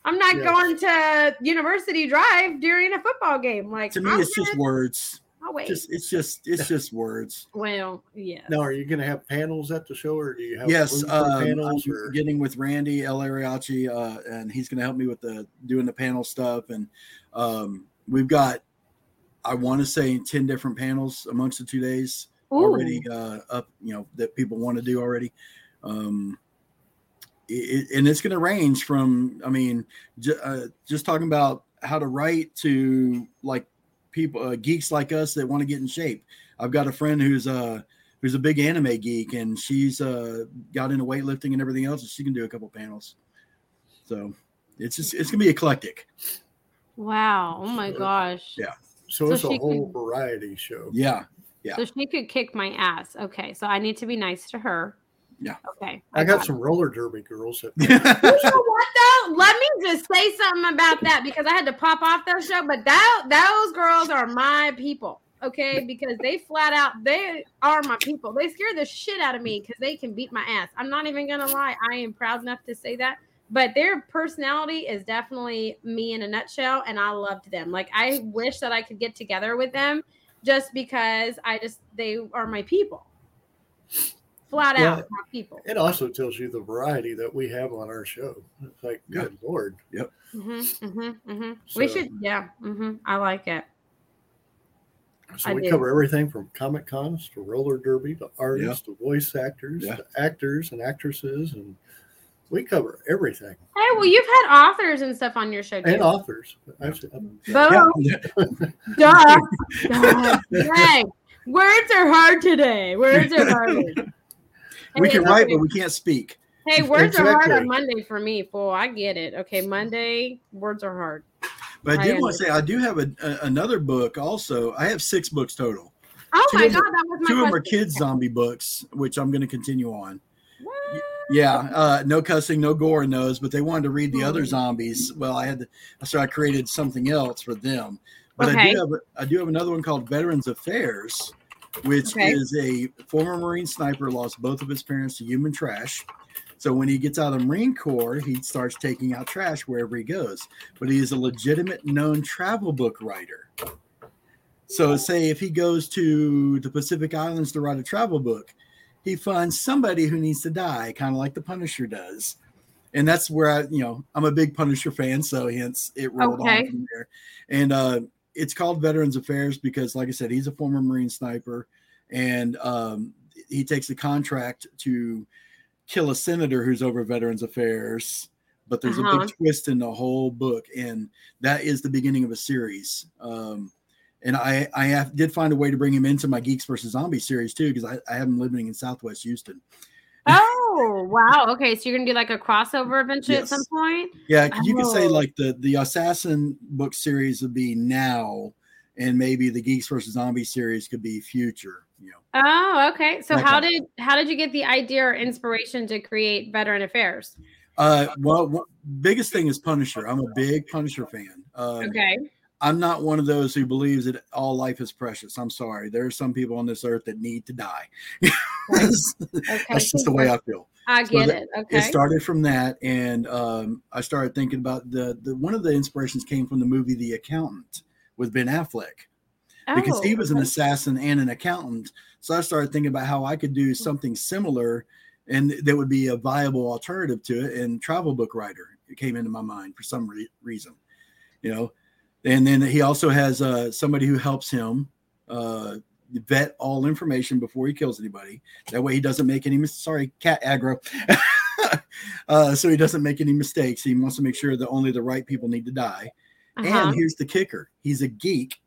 I'm not Yes. going to University Drive during a football game. Like to me, I'm it's just words. I'll wait. Just it's just it's just words. well, yeah. now, are you going to have panels at the show, or do you have Yes, room for um, panels? I'm Or getting with Randy El Ariachi, uh, and he's going to help me with the doing the panel stuff. And um, we've got, I want to say, ten different panels amongst the two days already uh, up. You know that people want to do already. Um, it, it- and it's going to range from, I mean, j- uh, just talking about how to write to like people, uh, geeks like us that want to get in shape. I've got a friend who's uh who's a big anime geek, and she's uh got into weightlifting and everything else, and she can do a couple panels. So it's just it's gonna be eclectic. Wow. Oh my gosh. Yeah. so, so it's a she whole could- variety show. Yeah, Yeah. So she could kick my ass. Okay, so I need to be nice to her. Yeah. Okay. I got it. some roller derby girls. That, You know what though? Let me just say something about that because I had to pop off that show. But that those girls are my people, okay? Because they flat out they are my people. They scare the shit out of me because they can beat my ass. I'm not even gonna lie. I am proud enough to say that. But their personality is definitely me in a nutshell, and I loved them. Like I wish that I could get together with them, just because I just they are my people. Flat out, Well, my people. it also tells you the variety that we have on our show. It's like, Yeah. good lord. Mm-hmm, mm-hmm, mm-hmm. we should, yeah. Mm-hmm. I like it. So I we do. cover everything from comic cons to roller derby to artists to voice actors Yeah. to actors and actresses and we cover everything Hey, well, you've had authors and stuff on your show too. and authors. Actually, Boom. Yeah. Duh. Duh. Dang. Words are hard today. Words are hard. we can write, but we can't speak. Hey, words are hard on Monday for me, fool. I get it. Okay, Monday, words are hard. But I I did want to say I do have a, a, another book also. I have six books total. Oh Two my god, them- that was my Two of them are kids zombie books, which I'm going to continue on. What? Yeah, uh, no cussing, no gore in those, but they wanted to read the other zombies. Well, I had to, so I created something else for them. But I do have I do have another one called Veterans Affairs, which Okay. is a former Marine sniper lost both of his parents to human trash. So when he gets out of the Marine Corps, he starts taking out trash wherever he goes. But he is a legitimate known travel book writer. So say if he goes to the Pacific Islands to write a travel book, he finds somebody who needs to die, kind of like the Punisher does. And that's where I, you know, I'm a big Punisher fan, so hence it rolled Okay. on from there. And uh, it's called Veterans Affairs because, like I said, he's a former Marine sniper, and um, he takes a contract to kill a senator who's over Veterans Affairs. But there's a Uh-huh. big twist in the whole book, and that is the beginning of a series. Um, and I I have, did find a way to bring him into my Geeks versus Zombies series too because I, I have him living in Southwest Houston. Oh wow. Okay, so you're gonna do like a crossover eventually at some point. Yeah, you could say Oh. like the the Assassin book series would be now, and maybe the Geeks versus Zombie series could be future. You know, Oh, okay. So That how kind did how did you get the idea or inspiration to create Veteran Affairs? uh, well, one- biggest thing is Punisher. I'm a big Punisher fan. Um, Okay. I'm not one of those who believes that all life is precious. I'm sorry. There are some people on this earth that need to die. That's Okay. just the way I feel. I so get that- it. Okay. It started from that, and um, I started thinking about the, the one of the inspirations came from the movie The Accountant with Ben Affleck because he Oh, was an assassin and an accountant. So I started thinking about how I could do something similar, and that would be a viable alternative to it. And travel book writer it came into my mind for some re- reason, you know. And then he also has uh, somebody who helps him uh, vet all information before he kills anybody. That way, he doesn't make any. mis- Sorry, cat aggro. uh, so he doesn't make any mistakes. He wants to make sure that only the right people need to die. Uh-huh. And here's the kicker: he's a geek,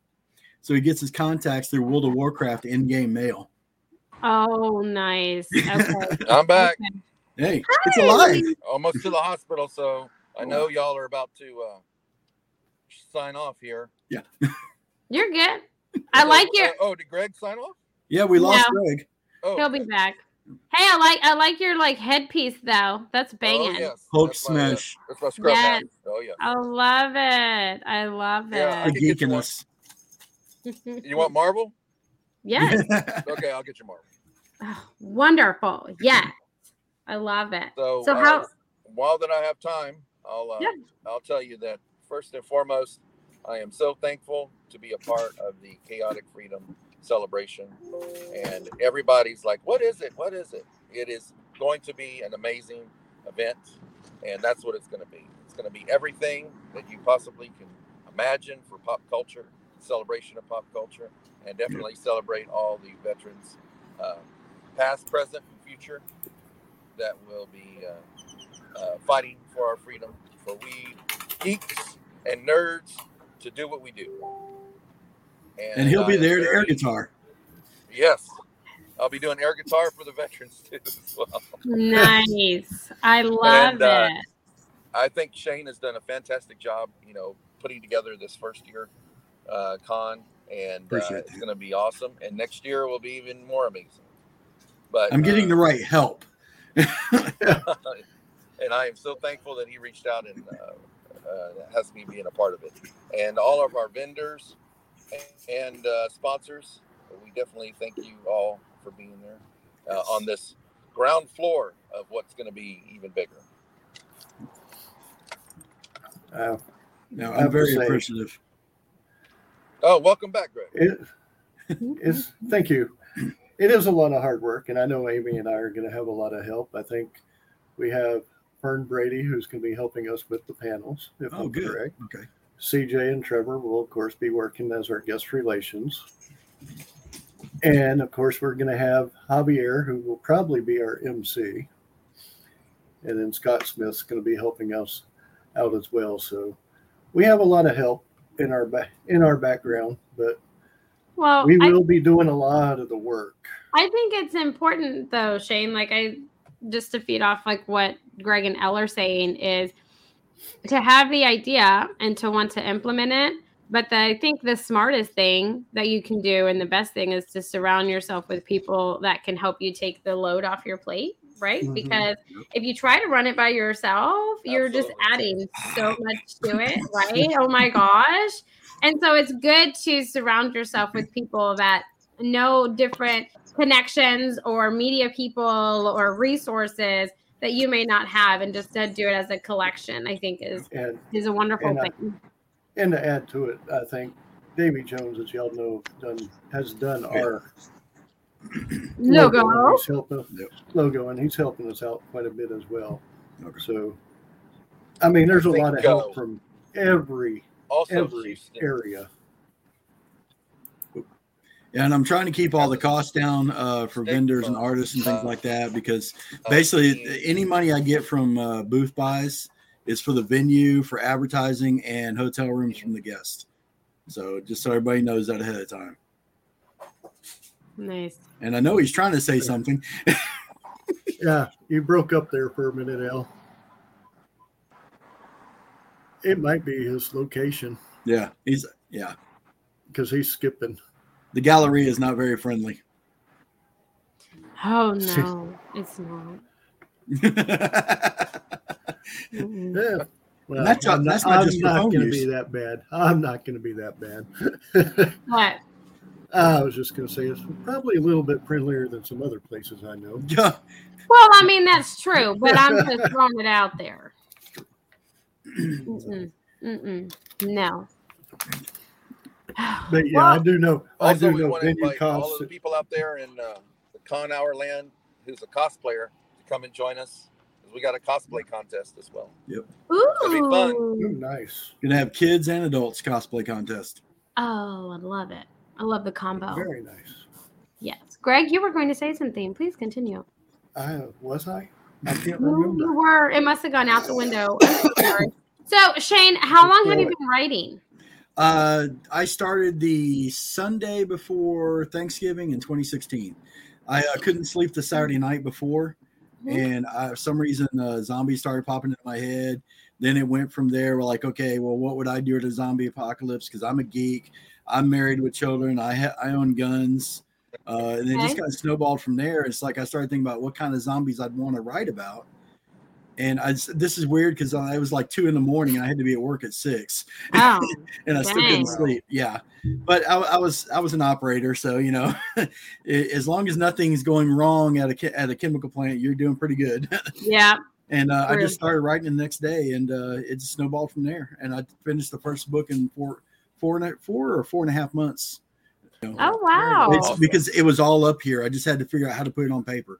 so he gets his contacts through World of Warcraft in-game mail. Oh, nice. Okay. I'm back. Okay. Hey, it's alive. Almost to the hospital, so I know y'all are about to uh, sign off here. Yeah. You're good. I like your. uh, oh, did Greg sign off? Yeah, we lost No. Greg. Oh, He'll be back. Hey, I like I like your like headpiece though. That's oh, banging. yes. Hulk That's my, uh, smash. that's my scrub Yes. Oh yeah. I love it. I love Yeah, I The it. could geek in you us. You want marble? yes. Okay, I'll get you marble. Oh, wonderful. Yes. I love it. So, So uh, how while that I have time, I'll uh, Yeah. I'll tell you that first and foremost, I am so thankful to be a part of the Kaotik Freedom celebration. And everybody's like, "What is it? What is it?" It is going to be an amazing event, and that's what it's going to be. It's going to be everything that you possibly can imagine for pop culture, celebration of pop culture, and definitely celebrate all the veterans, uh, past, present, and future, that will be uh, uh, fighting for our freedom, for we geeks and nerds to do what we do. and he'll I be there to air guitar. Yes, I'll be doing air guitar for the veterans too. As well. nice. I love And, uh, it. I think Shane has done a fantastic job, you know, putting together this first year uh, con, and uh, it's going to be awesome. And next year will be even more amazing. But I'm getting uh, the right help. and I am so thankful that he reached out and uh, has me being a part of it. And all of our vendors and uh, sponsors, we definitely thank you all for being there uh, on this ground floor of what's going to be even bigger. Uh, No, I I'm very say- appreciative. Oh, welcome back, Greg. it, it's thank you. It is a lot of hard work, and I know Amy and I are going to have a lot of help. I think we have Fern Brady, who's going to be helping us with the panels. If Oh, I'm good. correct. Okay. CJ and Trevor will, of course, be working as our guest relations. And of course, we're going to have Javier, who will probably be our MC. And then Scott Smith's going to be helping us out as well. So we have a lot of help in our back in our background, but Well, we I, will be doing a lot of the work. I think it's important though, Shane. Like I just to feed off like what Greg and Elle are saying is to have the idea and to want to implement it. But the, I think the smartest thing that you can do and the best thing is to surround yourself with people that can help you take the load off your plate, right? Mhm. Because if you try to run it by yourself, you're just adding so much to it, right? oh my gosh. And so it's good to surround yourself with people that know different connections or media people or resources that you may not have and just to do it as a collection i think is And is a wonderful And I- thing and to add to it, I think Davy Jones, as y'all know, done has done our logo and He's helping Yep. logo, and he's helping us out quite a bit as well. Okay. So, I mean, there's a lot of help from every Also, every Houston, area. And I'm trying to keep all the costs down uh, for vendors and artists and things like that because basically any money I get from uh, booth buys is for the venue, for advertising, and hotel rooms from the guests. So just so everybody knows that ahead of time. nice And I know he's trying to say something. Yeah, you broke up there for a minute, Al. It might be his location Yeah, he's yeah. because he's skipping. The gallery is not very friendly. oh no it's not Yeah. Well, That's not- that's not, not I'm just not going to be that bad. I'm not going to be that bad. what I was just going to say it's probably a little bit friendlier than some other places I know. yeah. well i mean that's true but i'm just throwing it out there Mm-mm. Mm-mm. no But yeah, I do know. I do know venue invite all of the people out there in uh, the Con Hour Land who's a cosplayer to come and join us. We got a cosplay contest as well. Ooh. be fun. Ooh, nice. Gonna have kids and adults cosplay contest. oh i love it i love the combo Very nice. yes greg you were going to say something please continue I was I. I can't No, remember. you were. It must have gone out the window. I'm so sorry. So, Shane, how long have you been writing? Uh, I started the Sunday before Thanksgiving in 2016. I uh, couldn't sleep the Saturday night before, Mhm. and I, for some reason, uh, zombies started popping into my head. Then it went from there. We're like, okay, well, what would I do at a zombie apocalypse? Because I'm a geek. I'm married with children. I ha- I own guns. Uh, and then it just kind of snowballed from there. It's like I started thinking about what kind of zombies I'd want to write about. And I, this is weird because I was like two in the morning and I had to be at work at six Oh, and I still couldn't sleep. Yeah, but I, I was I was an operator, so you know, as long as nothing's going wrong at a at a chemical plant, you're doing pretty good. yeah. and uh, I just started writing the next day, and uh, it snowballed from there. And I finished the first book in four four and a, four or four and a half months. You know, Oh, wow. it's because it was all up here. I just had to figure out how to put it on paper.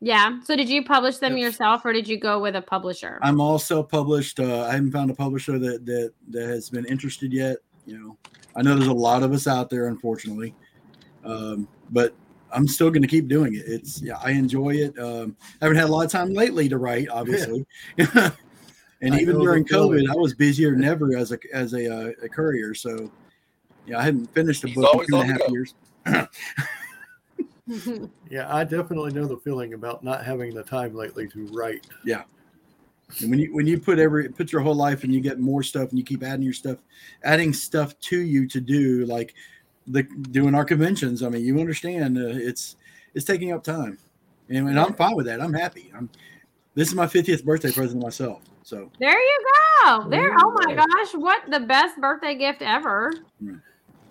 Yeah. So, did you publish them Yep. yourself or did you go with a publisher? I'm all self-published. Uh, I haven't found a publisher that that that has been interested yet. You know, I know there's a lot of us out there, unfortunately, um, but I'm still going to keep doing it. It's yeah, I enjoy it. Um, I haven't had a lot of time lately to write, obviously, and I even during feeling. COVID, I was busier than ever as a as a, uh, a courier. So, yeah, I hadn't finished a He's book in always two and a on the half go. years. Yeah, I definitely know the feeling about not having the time lately to write. Yeah. And when you when you put every put your whole life and you get more stuff and you keep adding your stuff, adding stuff to you to do like the doing our conventions. I mean, you understand uh, it's it's taking up time, and, and I'm fine with that. I'm happy. I'm this is my 50th birthday present to myself. So there you go. There. Oh my gosh. What the best birthday gift ever.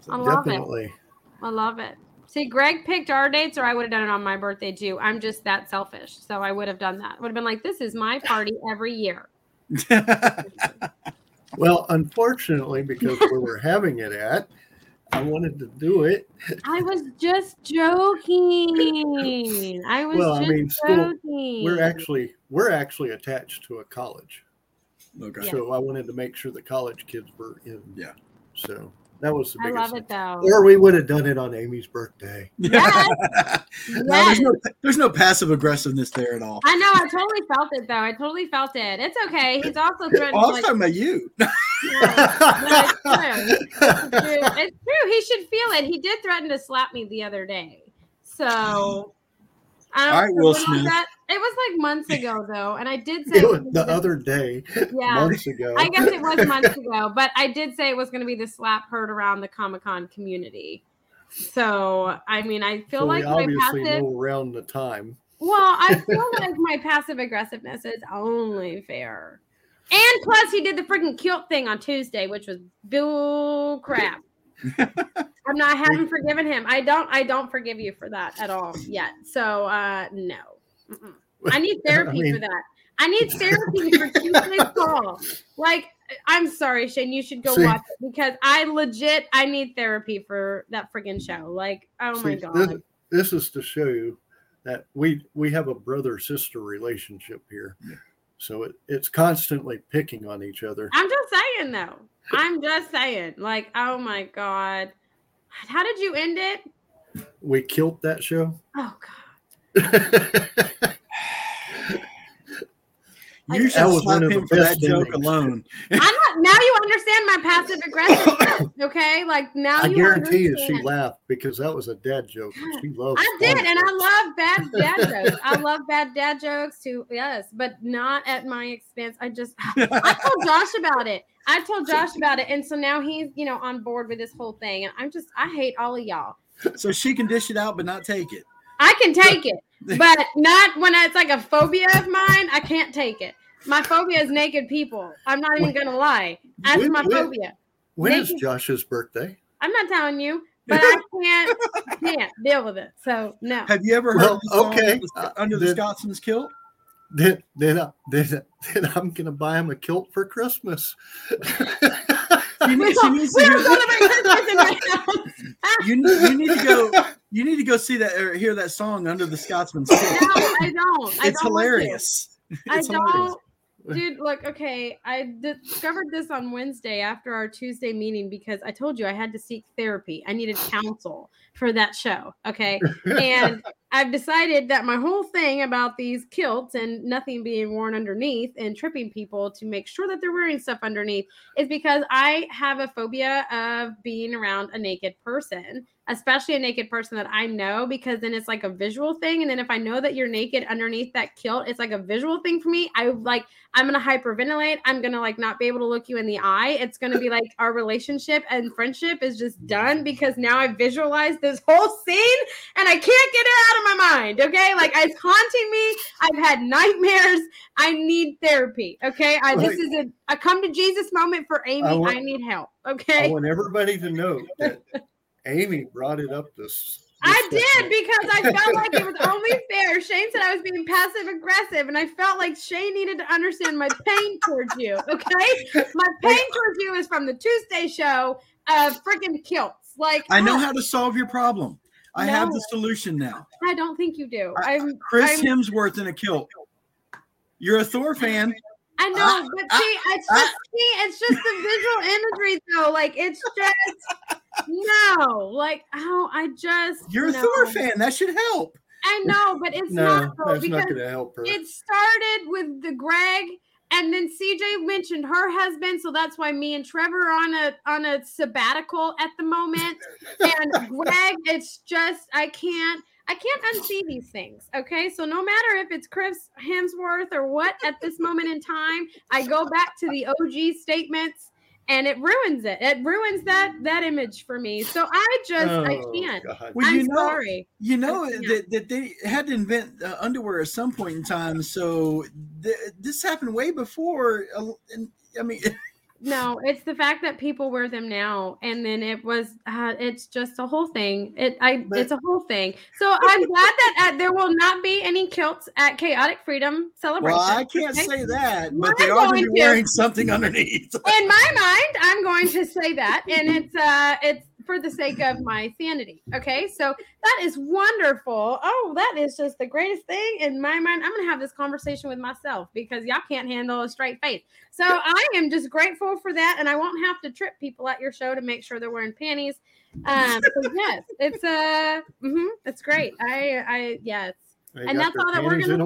I love it. Definitely. I love it. See, Greg picked our dates, or I would have done it on my birthday too. I'm just that selfish. So I would have done that. Would have been like, this is my party every year. Well, unfortunately, because where we're having it at, I wanted to do it. I was just joking. I was Well, I just mean, school- We're actually we're actually attached to a college, okay. so I wanted to make sure the college kids were in. Yeah. So that was the I biggest. love it though. Or we would have done it on Amy's birthday. Yes. No, there's no there's no passive aggressiveness there at all. I know. I totally felt it though. I totally felt it. It's okay. He's also threatened. Oh, I was like, talking about you. Yeah, no, it's true. It's true. It's true. He should feel it. He did threaten to slap me the other day. So, I don't All right, so Will Smith. That? It was like months ago though, and I did say It it was was the other day, yeah. months ago. I guess it was months ago, but I did say it was going to be the slap heard around the Comic Con community. So I mean, I feel so like my passive. know around the time. Well, I feel like my passive aggressiveness is only fair. And plus, he did the freaking kilt thing on Tuesday, which was bull crap. I'm not I haven't forgiven him. I don't. I don't forgive you for that at all yet. So uh no. Mm-mm. I need therapy mean- for that. I need therapy for Tuesday's call. Like, I'm sorry, Shane. You should go See- watch it because I legit I need therapy for that freaking show. Like, oh my god. This, this is to show you that we we have a brother sister relationship here. So it, it's constantly picking on each other. I'm just saying though. I'm just saying. Like, oh my god. How did you end it? We killed that show. Oh god. You That should was slap one of the him for that best joke alone. I'm not now you understand my passive aggressive. Okay? Like now I you guarantee you she laughed because that was a dad joke. She loves. I did, and I love bad dad jokes. I love bad dad jokes too. Yes, but not at my expense. I just I told Josh about it. I told Josh about it, and so now he's you know on board with this whole thing. And I'm just I hate all of y'all. so she can dish it out, but not take it. I can take it, but not when it's like a phobia of mine. I can't take it. My phobia is naked people. I'm not even gonna lie. That's When- my when- phobia. When is Naked- Josh's birthday? I'm not telling you, but I can't can't deal with it. So no. Have you ever heard Well, the okay, Under the- uh, Under the then- Scotsman's Kilt? Then then I- then, then I'm gonna buy him a kilt for Christmas. She, need- she needs to we hear don't celebrate Christmas in my house. you, need- you need to go you need to go see that or hear that song under the scotsman's No, I don't. I it's don't hilarious I hilarious. don't. Dude, look, okay. I discovered this on Wednesday after our Tuesday meeting because I told you I had to seek therapy. I needed counsel for that show. Okay. And I've decided that my whole thing about these kilts and nothing being worn underneath and tripping people to make sure that they're wearing stuff underneath is because I have a phobia of being around a naked person, especially a naked person that I know, because then it's like a visual thing. And then if I know that you're naked underneath that kilt, it's like a visual thing for me. I like, I'm gonna hyperventilate. I'm gonna like not be able to look you in the eye. It's gonna be like our relationship and friendship is just done because now I visualized this whole scene and I can't get it out of my mind. Okay, like it's haunting me. I've had nightmares. I need therapy. Okay, I this is a, a come to Jesus moment for Amy. I I, need help. Okay. I want everybody to know that Amy brought it up this. I did because I felt like it was only fair. Shane said I was being passive aggressive, and I felt like Shane needed to understand my pain towards you. Okay, my pain towards you is from the Tuesday show of freaking kilts. Like i know oh, how to solve your problem. I have the solution now. I don't think you do. I- I'm chris I'm- hemsworth in a kilt. You're a thor fan. I know, Ah, but ah, see, it's just see, it's just the visual imagery though. Like it's just no, like oh, I just you're a thor fan. That should help. I know, but it's No, not though, that's because not going to help her. it started with the Greg, and then CJ mentioned her husband, so that's why me and Trevor are on a on a sabbatical at the moment. And Greg, it's just I can't. I can't unsee these things. Okay. So no matter if it's Chris Hemsworth or what at this moment in time, I go back to the OG statements and it ruins it. It ruins that that image for me. So I just I Oh, can't. God. well I'm you know sorry. you know that, that they had to invent uh, underwear at some point in time so th- this happened way before uh, and, i mean No, it's the fact that people wear them now, and then it was. Uh, it's just a whole thing. It, I, But- it's a whole thing. So I'm glad that uh, there will not be any kilts at Kaotik Freedom Celebration. well i can't okay? say that but I'm they are going to be wearing something underneath In my mind, I'm going to say that, and it's uh, it's for the sake of my sanity. Okay, so that is wonderful. Oh, that is just the greatest thing in my mind. I'm gonna have this conversation with myself because y'all can't handle a straight face. So I am just grateful for that, and I won't have to trip people at your show to make sure they're wearing panties. Um, so yes, it's uh, mhm, it's great. I, I yes, and that's all that we're gonna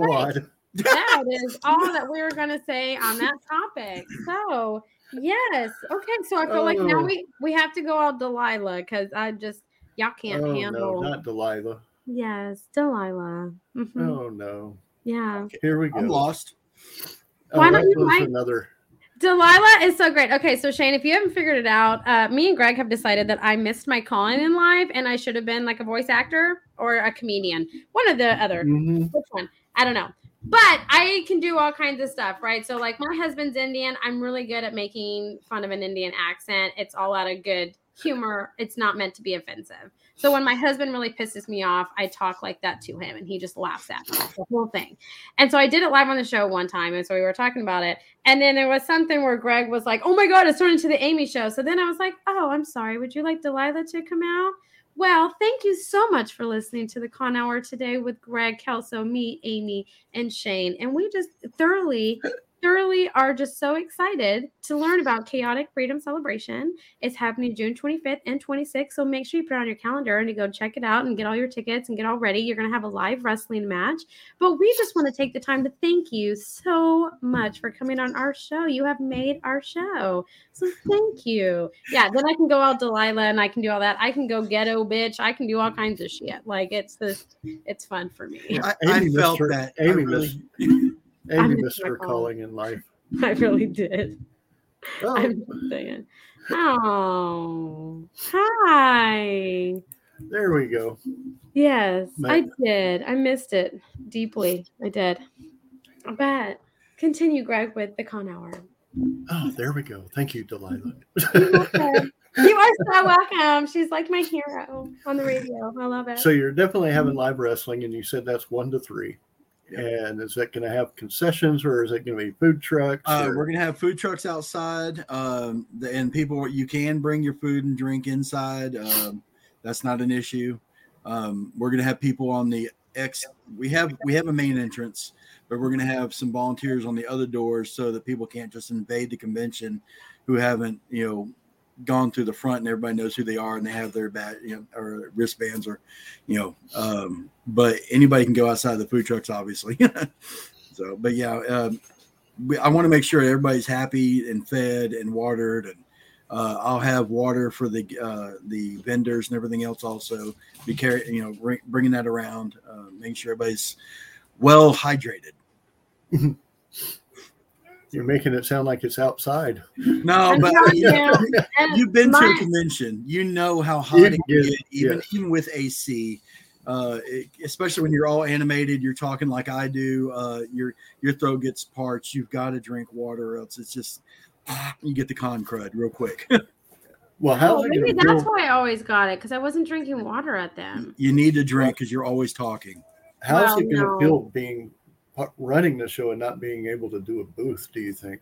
that is all that we're gonna say on that topic. So yes, okay. So I feel like now Oh. we we have to go all Delilah because I just y'all can't Oh handle. no, not Delilah. yes, Delilah. Mhm. Oh no. Yeah. Here we go. I'm lost. Oh, Why don't you was write- another? Delilah is so great. Okay, so Shane, if you haven't figured it out, uh, me and Greg have decided that I missed my calling in live and I should have been like a voice actor or a comedian. One or the other. Mhm. Which one? I don't know. But I can do all kinds of stuff, right? So, like, my husband's Indian. I'm really good at making fun of an Indian accent. It's all out of good humor. It's not meant to be offensive. So, when my husband really pisses me off, I talk like that to him and he just laughs at me, the whole thing. And so, I did it live on the show one time. And so, we were talking about it. And then there was something where Greg was like, oh my God, it's turned into the Amy show. So then I was like, oh, I'm sorry. Would you like Delilah to come out? Well, thank you so much for listening to the Con Hour today with Greg, Kelso, me, Amy, and Shane. And we just thoroughly, thoroughly are just so excited to learn about Kaotik Freedom Celebration. It's happening June 25th and 26th. So make sure you put it on your calendar and you go check it out and get all your tickets and get all ready. You're going to have a live wrestling match. But we just want to take the time to thank you so much for coming on our show. You have made our show. So thank you. Yeah, then I can go out Delilah and I can do all that. I can go ghetto bitch. I can do all kinds of shit. Like it's just it's fun for me. I, I Amy felt her- that. I Amy really- Amy missed missed her calling in life. I really did. Oh, I'm just saying. Oh, hi. there we go. Yes, Ma- I did. I missed it deeply. I did. I bet. Continue, Greg, with the con hour. Oh, there we go. Thank you, Delilah. You are so welcome. She's like my hero on the radio. I love it. so you're definitely having live wrestling, and you said that's one to three. And is that going to have concessions, or is it going to be food trucks? Uh, we're gonna have food trucks outside, um, the, and people you can bring your food and drink inside. Um, that's not an issue. Um, we're gonna have people on the X. We have we have a main entrance, but we're gonna have some volunteers on the other doors so that people can't just invade the convention who haven't you know gone through the front and everybody knows who they are and they have their bat you know or wristbands or you know um, but anybody can go outside the food trucks obviously so but yeah um, I want to make sure everybody's happy and fed and watered, and uh, I'll have water for the uh, the vendors and everything else. Also, be carry you know bring, bringing that around, uh, making sure everybody's well hydrated. You're making it sound like it's outside. No, but you you, and you've been to a convention, you know how hot It it can get, even yes. even with AC. Uh, it- especially when you're all animated, you're talking like I do. Uh, your your throat gets parched. You've got to drink water, or else it's just you get the con crud real quick. Well, how's Oh, maybe that's feel? why I always got it because I wasn't drinking water at them. you need to drink because you're always talking. How's Well, it going to no. feel being running the show and not being able to do a booth? Do you think?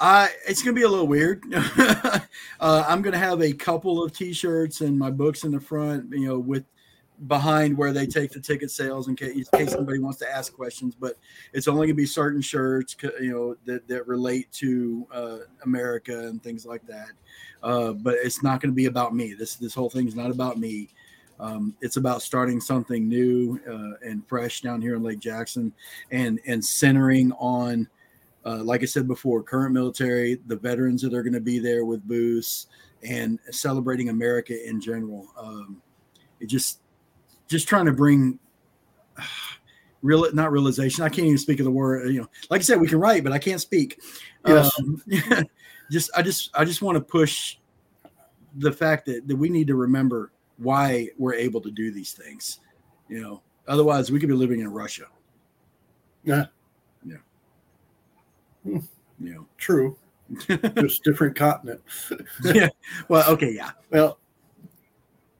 I it's gonna be a little weird. uh, I'm gonna have a couple of T-shirts and my books in the front, you know, with behind where they take the ticket sales in case, in case somebody wants to ask questions. But it's only gonna be certain shirts, you know, that that relate to uh, America and things like that. Uh, but it's not gonna be about me. This this whole thing is not about me. Um, it's about starting something new uh, and fresh down here in Lake Jackson, and and centering on uh, like I said before, current military, the veterans that are going to be there with booths, and celebrating America in general. Um, it just, just trying to bring real, not realization. I can't even speak of the word. You know, like I said, we can write, but I can't speak. Yes. Um, just, I just, I just want to push the fact that that we need to remember why we're able to do these things. You know, otherwise we could be living in Russia. Yeah. Yeah. Hmm. Know. True. Just different continent. yeah. Well, okay, yeah. Well,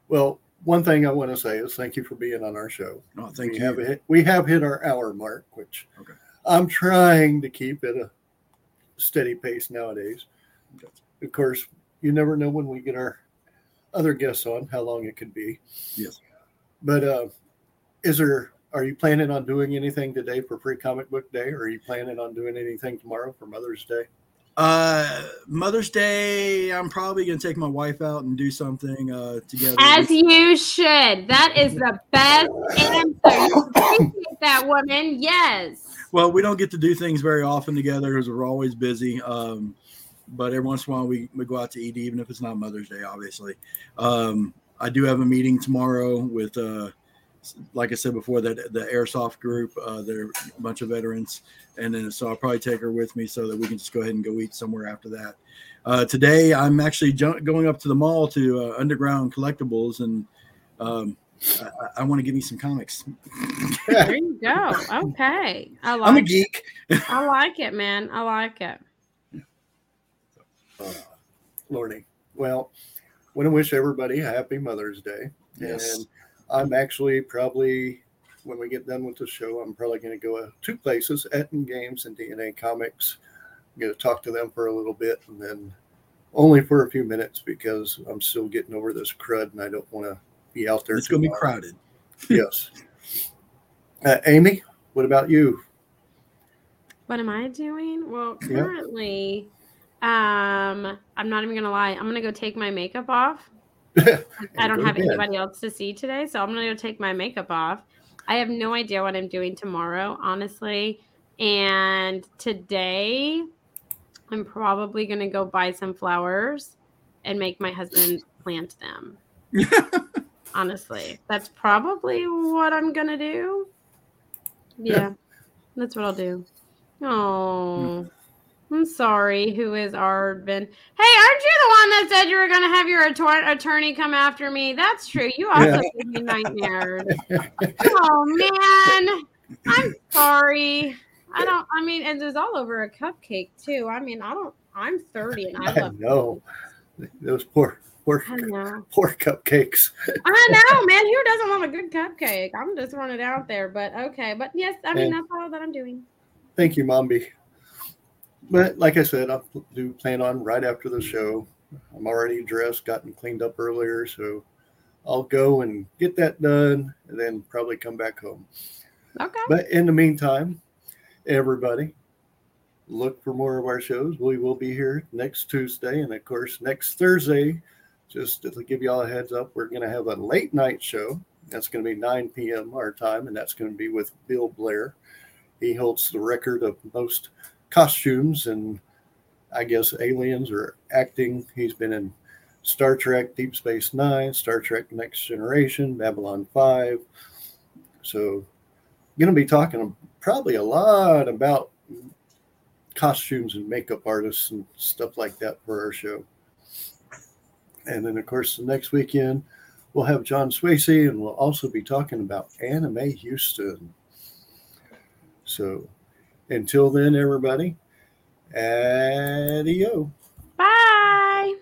well, one thing I want to say is thank you for being on our show. Oh, thank we you. Have hit, we have hit our hour mark, which Okay. I'm trying to keep at a steady pace nowadays. Of course, you never know when we get our other guests on how long it could be. Yes. But uh, is there? Are you planning on doing anything today for Free Comic Book Day, or are you planning on doing anything tomorrow for Mother's Day? Uh, Mother's Day, I'm probably gonna take my wife out and do something uh together. As you should. That is the best answer. Appreciate that woman. Yes. well, we don't get to do things very often together because we're always busy. Um, but every once in a while we, we go out to eat, even if it's not Mother's Day, obviously. Um, I do have a meeting tomorrow with uh like I said before, that the airsoft group, uh, they're a bunch of veterans, and then so I'll probably take her with me so that we can just go ahead and go eat somewhere after that. Uh, today, I'm actually ju- going up to the mall to uh, Underground Collectibles, and um, I, I want to give me some comics. There you go. Okay. I like I'm a it. geek. I like it, man. I like it. Uh, Lordy. Well, want to wish everybody a happy Mother's Day. Yes. And I'm actually probably, when we get done with the show, I'm probably going to go to two places, Etten Games and DNA Comics. I'm going to talk to them for a little bit and then only for a few minutes because I'm still getting over this crud and I don't want to be out there. It's going to be crowded. Yes. Uh, Amy, what about you? What am I doing? Well, Yeah. Um, I'm not even gonna lie. I'm gonna go take my makeup off. I don't have anybody else to see today, so I'm gonna go take my makeup off. I have no idea what I'm doing tomorrow, honestly. And today, I'm probably gonna go buy some flowers and make my husband plant them. honestly, that's probably what I'm gonna do. Yeah, that's what I'll do. Oh, I'm sorry. Who is Arvin? Hey, aren't you the one that said you were going to have your attor- attorney come after me? That's true. You also Yeah. give me nightmares. oh man, I'm sorry. I don't. I mean, and it's all over a cupcake too. I mean, I don't. I'm 30 and I I love. know. Those poor, poor, poor cupcakes. I know, man. Who doesn't want a good cupcake? I'm just it out there, but okay. But yes, I mean And- that's all that I'm doing. Thank you, Mombi. But like I said, I do plan on right after the show. I'm already dressed, gotten cleaned up earlier, so I'll go and get that done and then probably come back home. Okay. But in the meantime, everybody, look for more of our shows. We will be here next Tuesday and, of course, next Thursday. Just to give you all a heads up, we're going to have a late night show. That's going to be 9 p.m. our time, and that's going to be with Bill Blair. He holds the record of most costumes and I guess aliens or acting. He's been in Star Trek, Deep Space Nine, Star Trek Next Generation, Babylon 5. So, going to be talking probably a lot about costumes and makeup artists and stuff like that for our show. And then, of course, the next weekend, we'll have John Swasey and we'll also be talking about Anime Houston. So, until then, everybody, adio. Bye.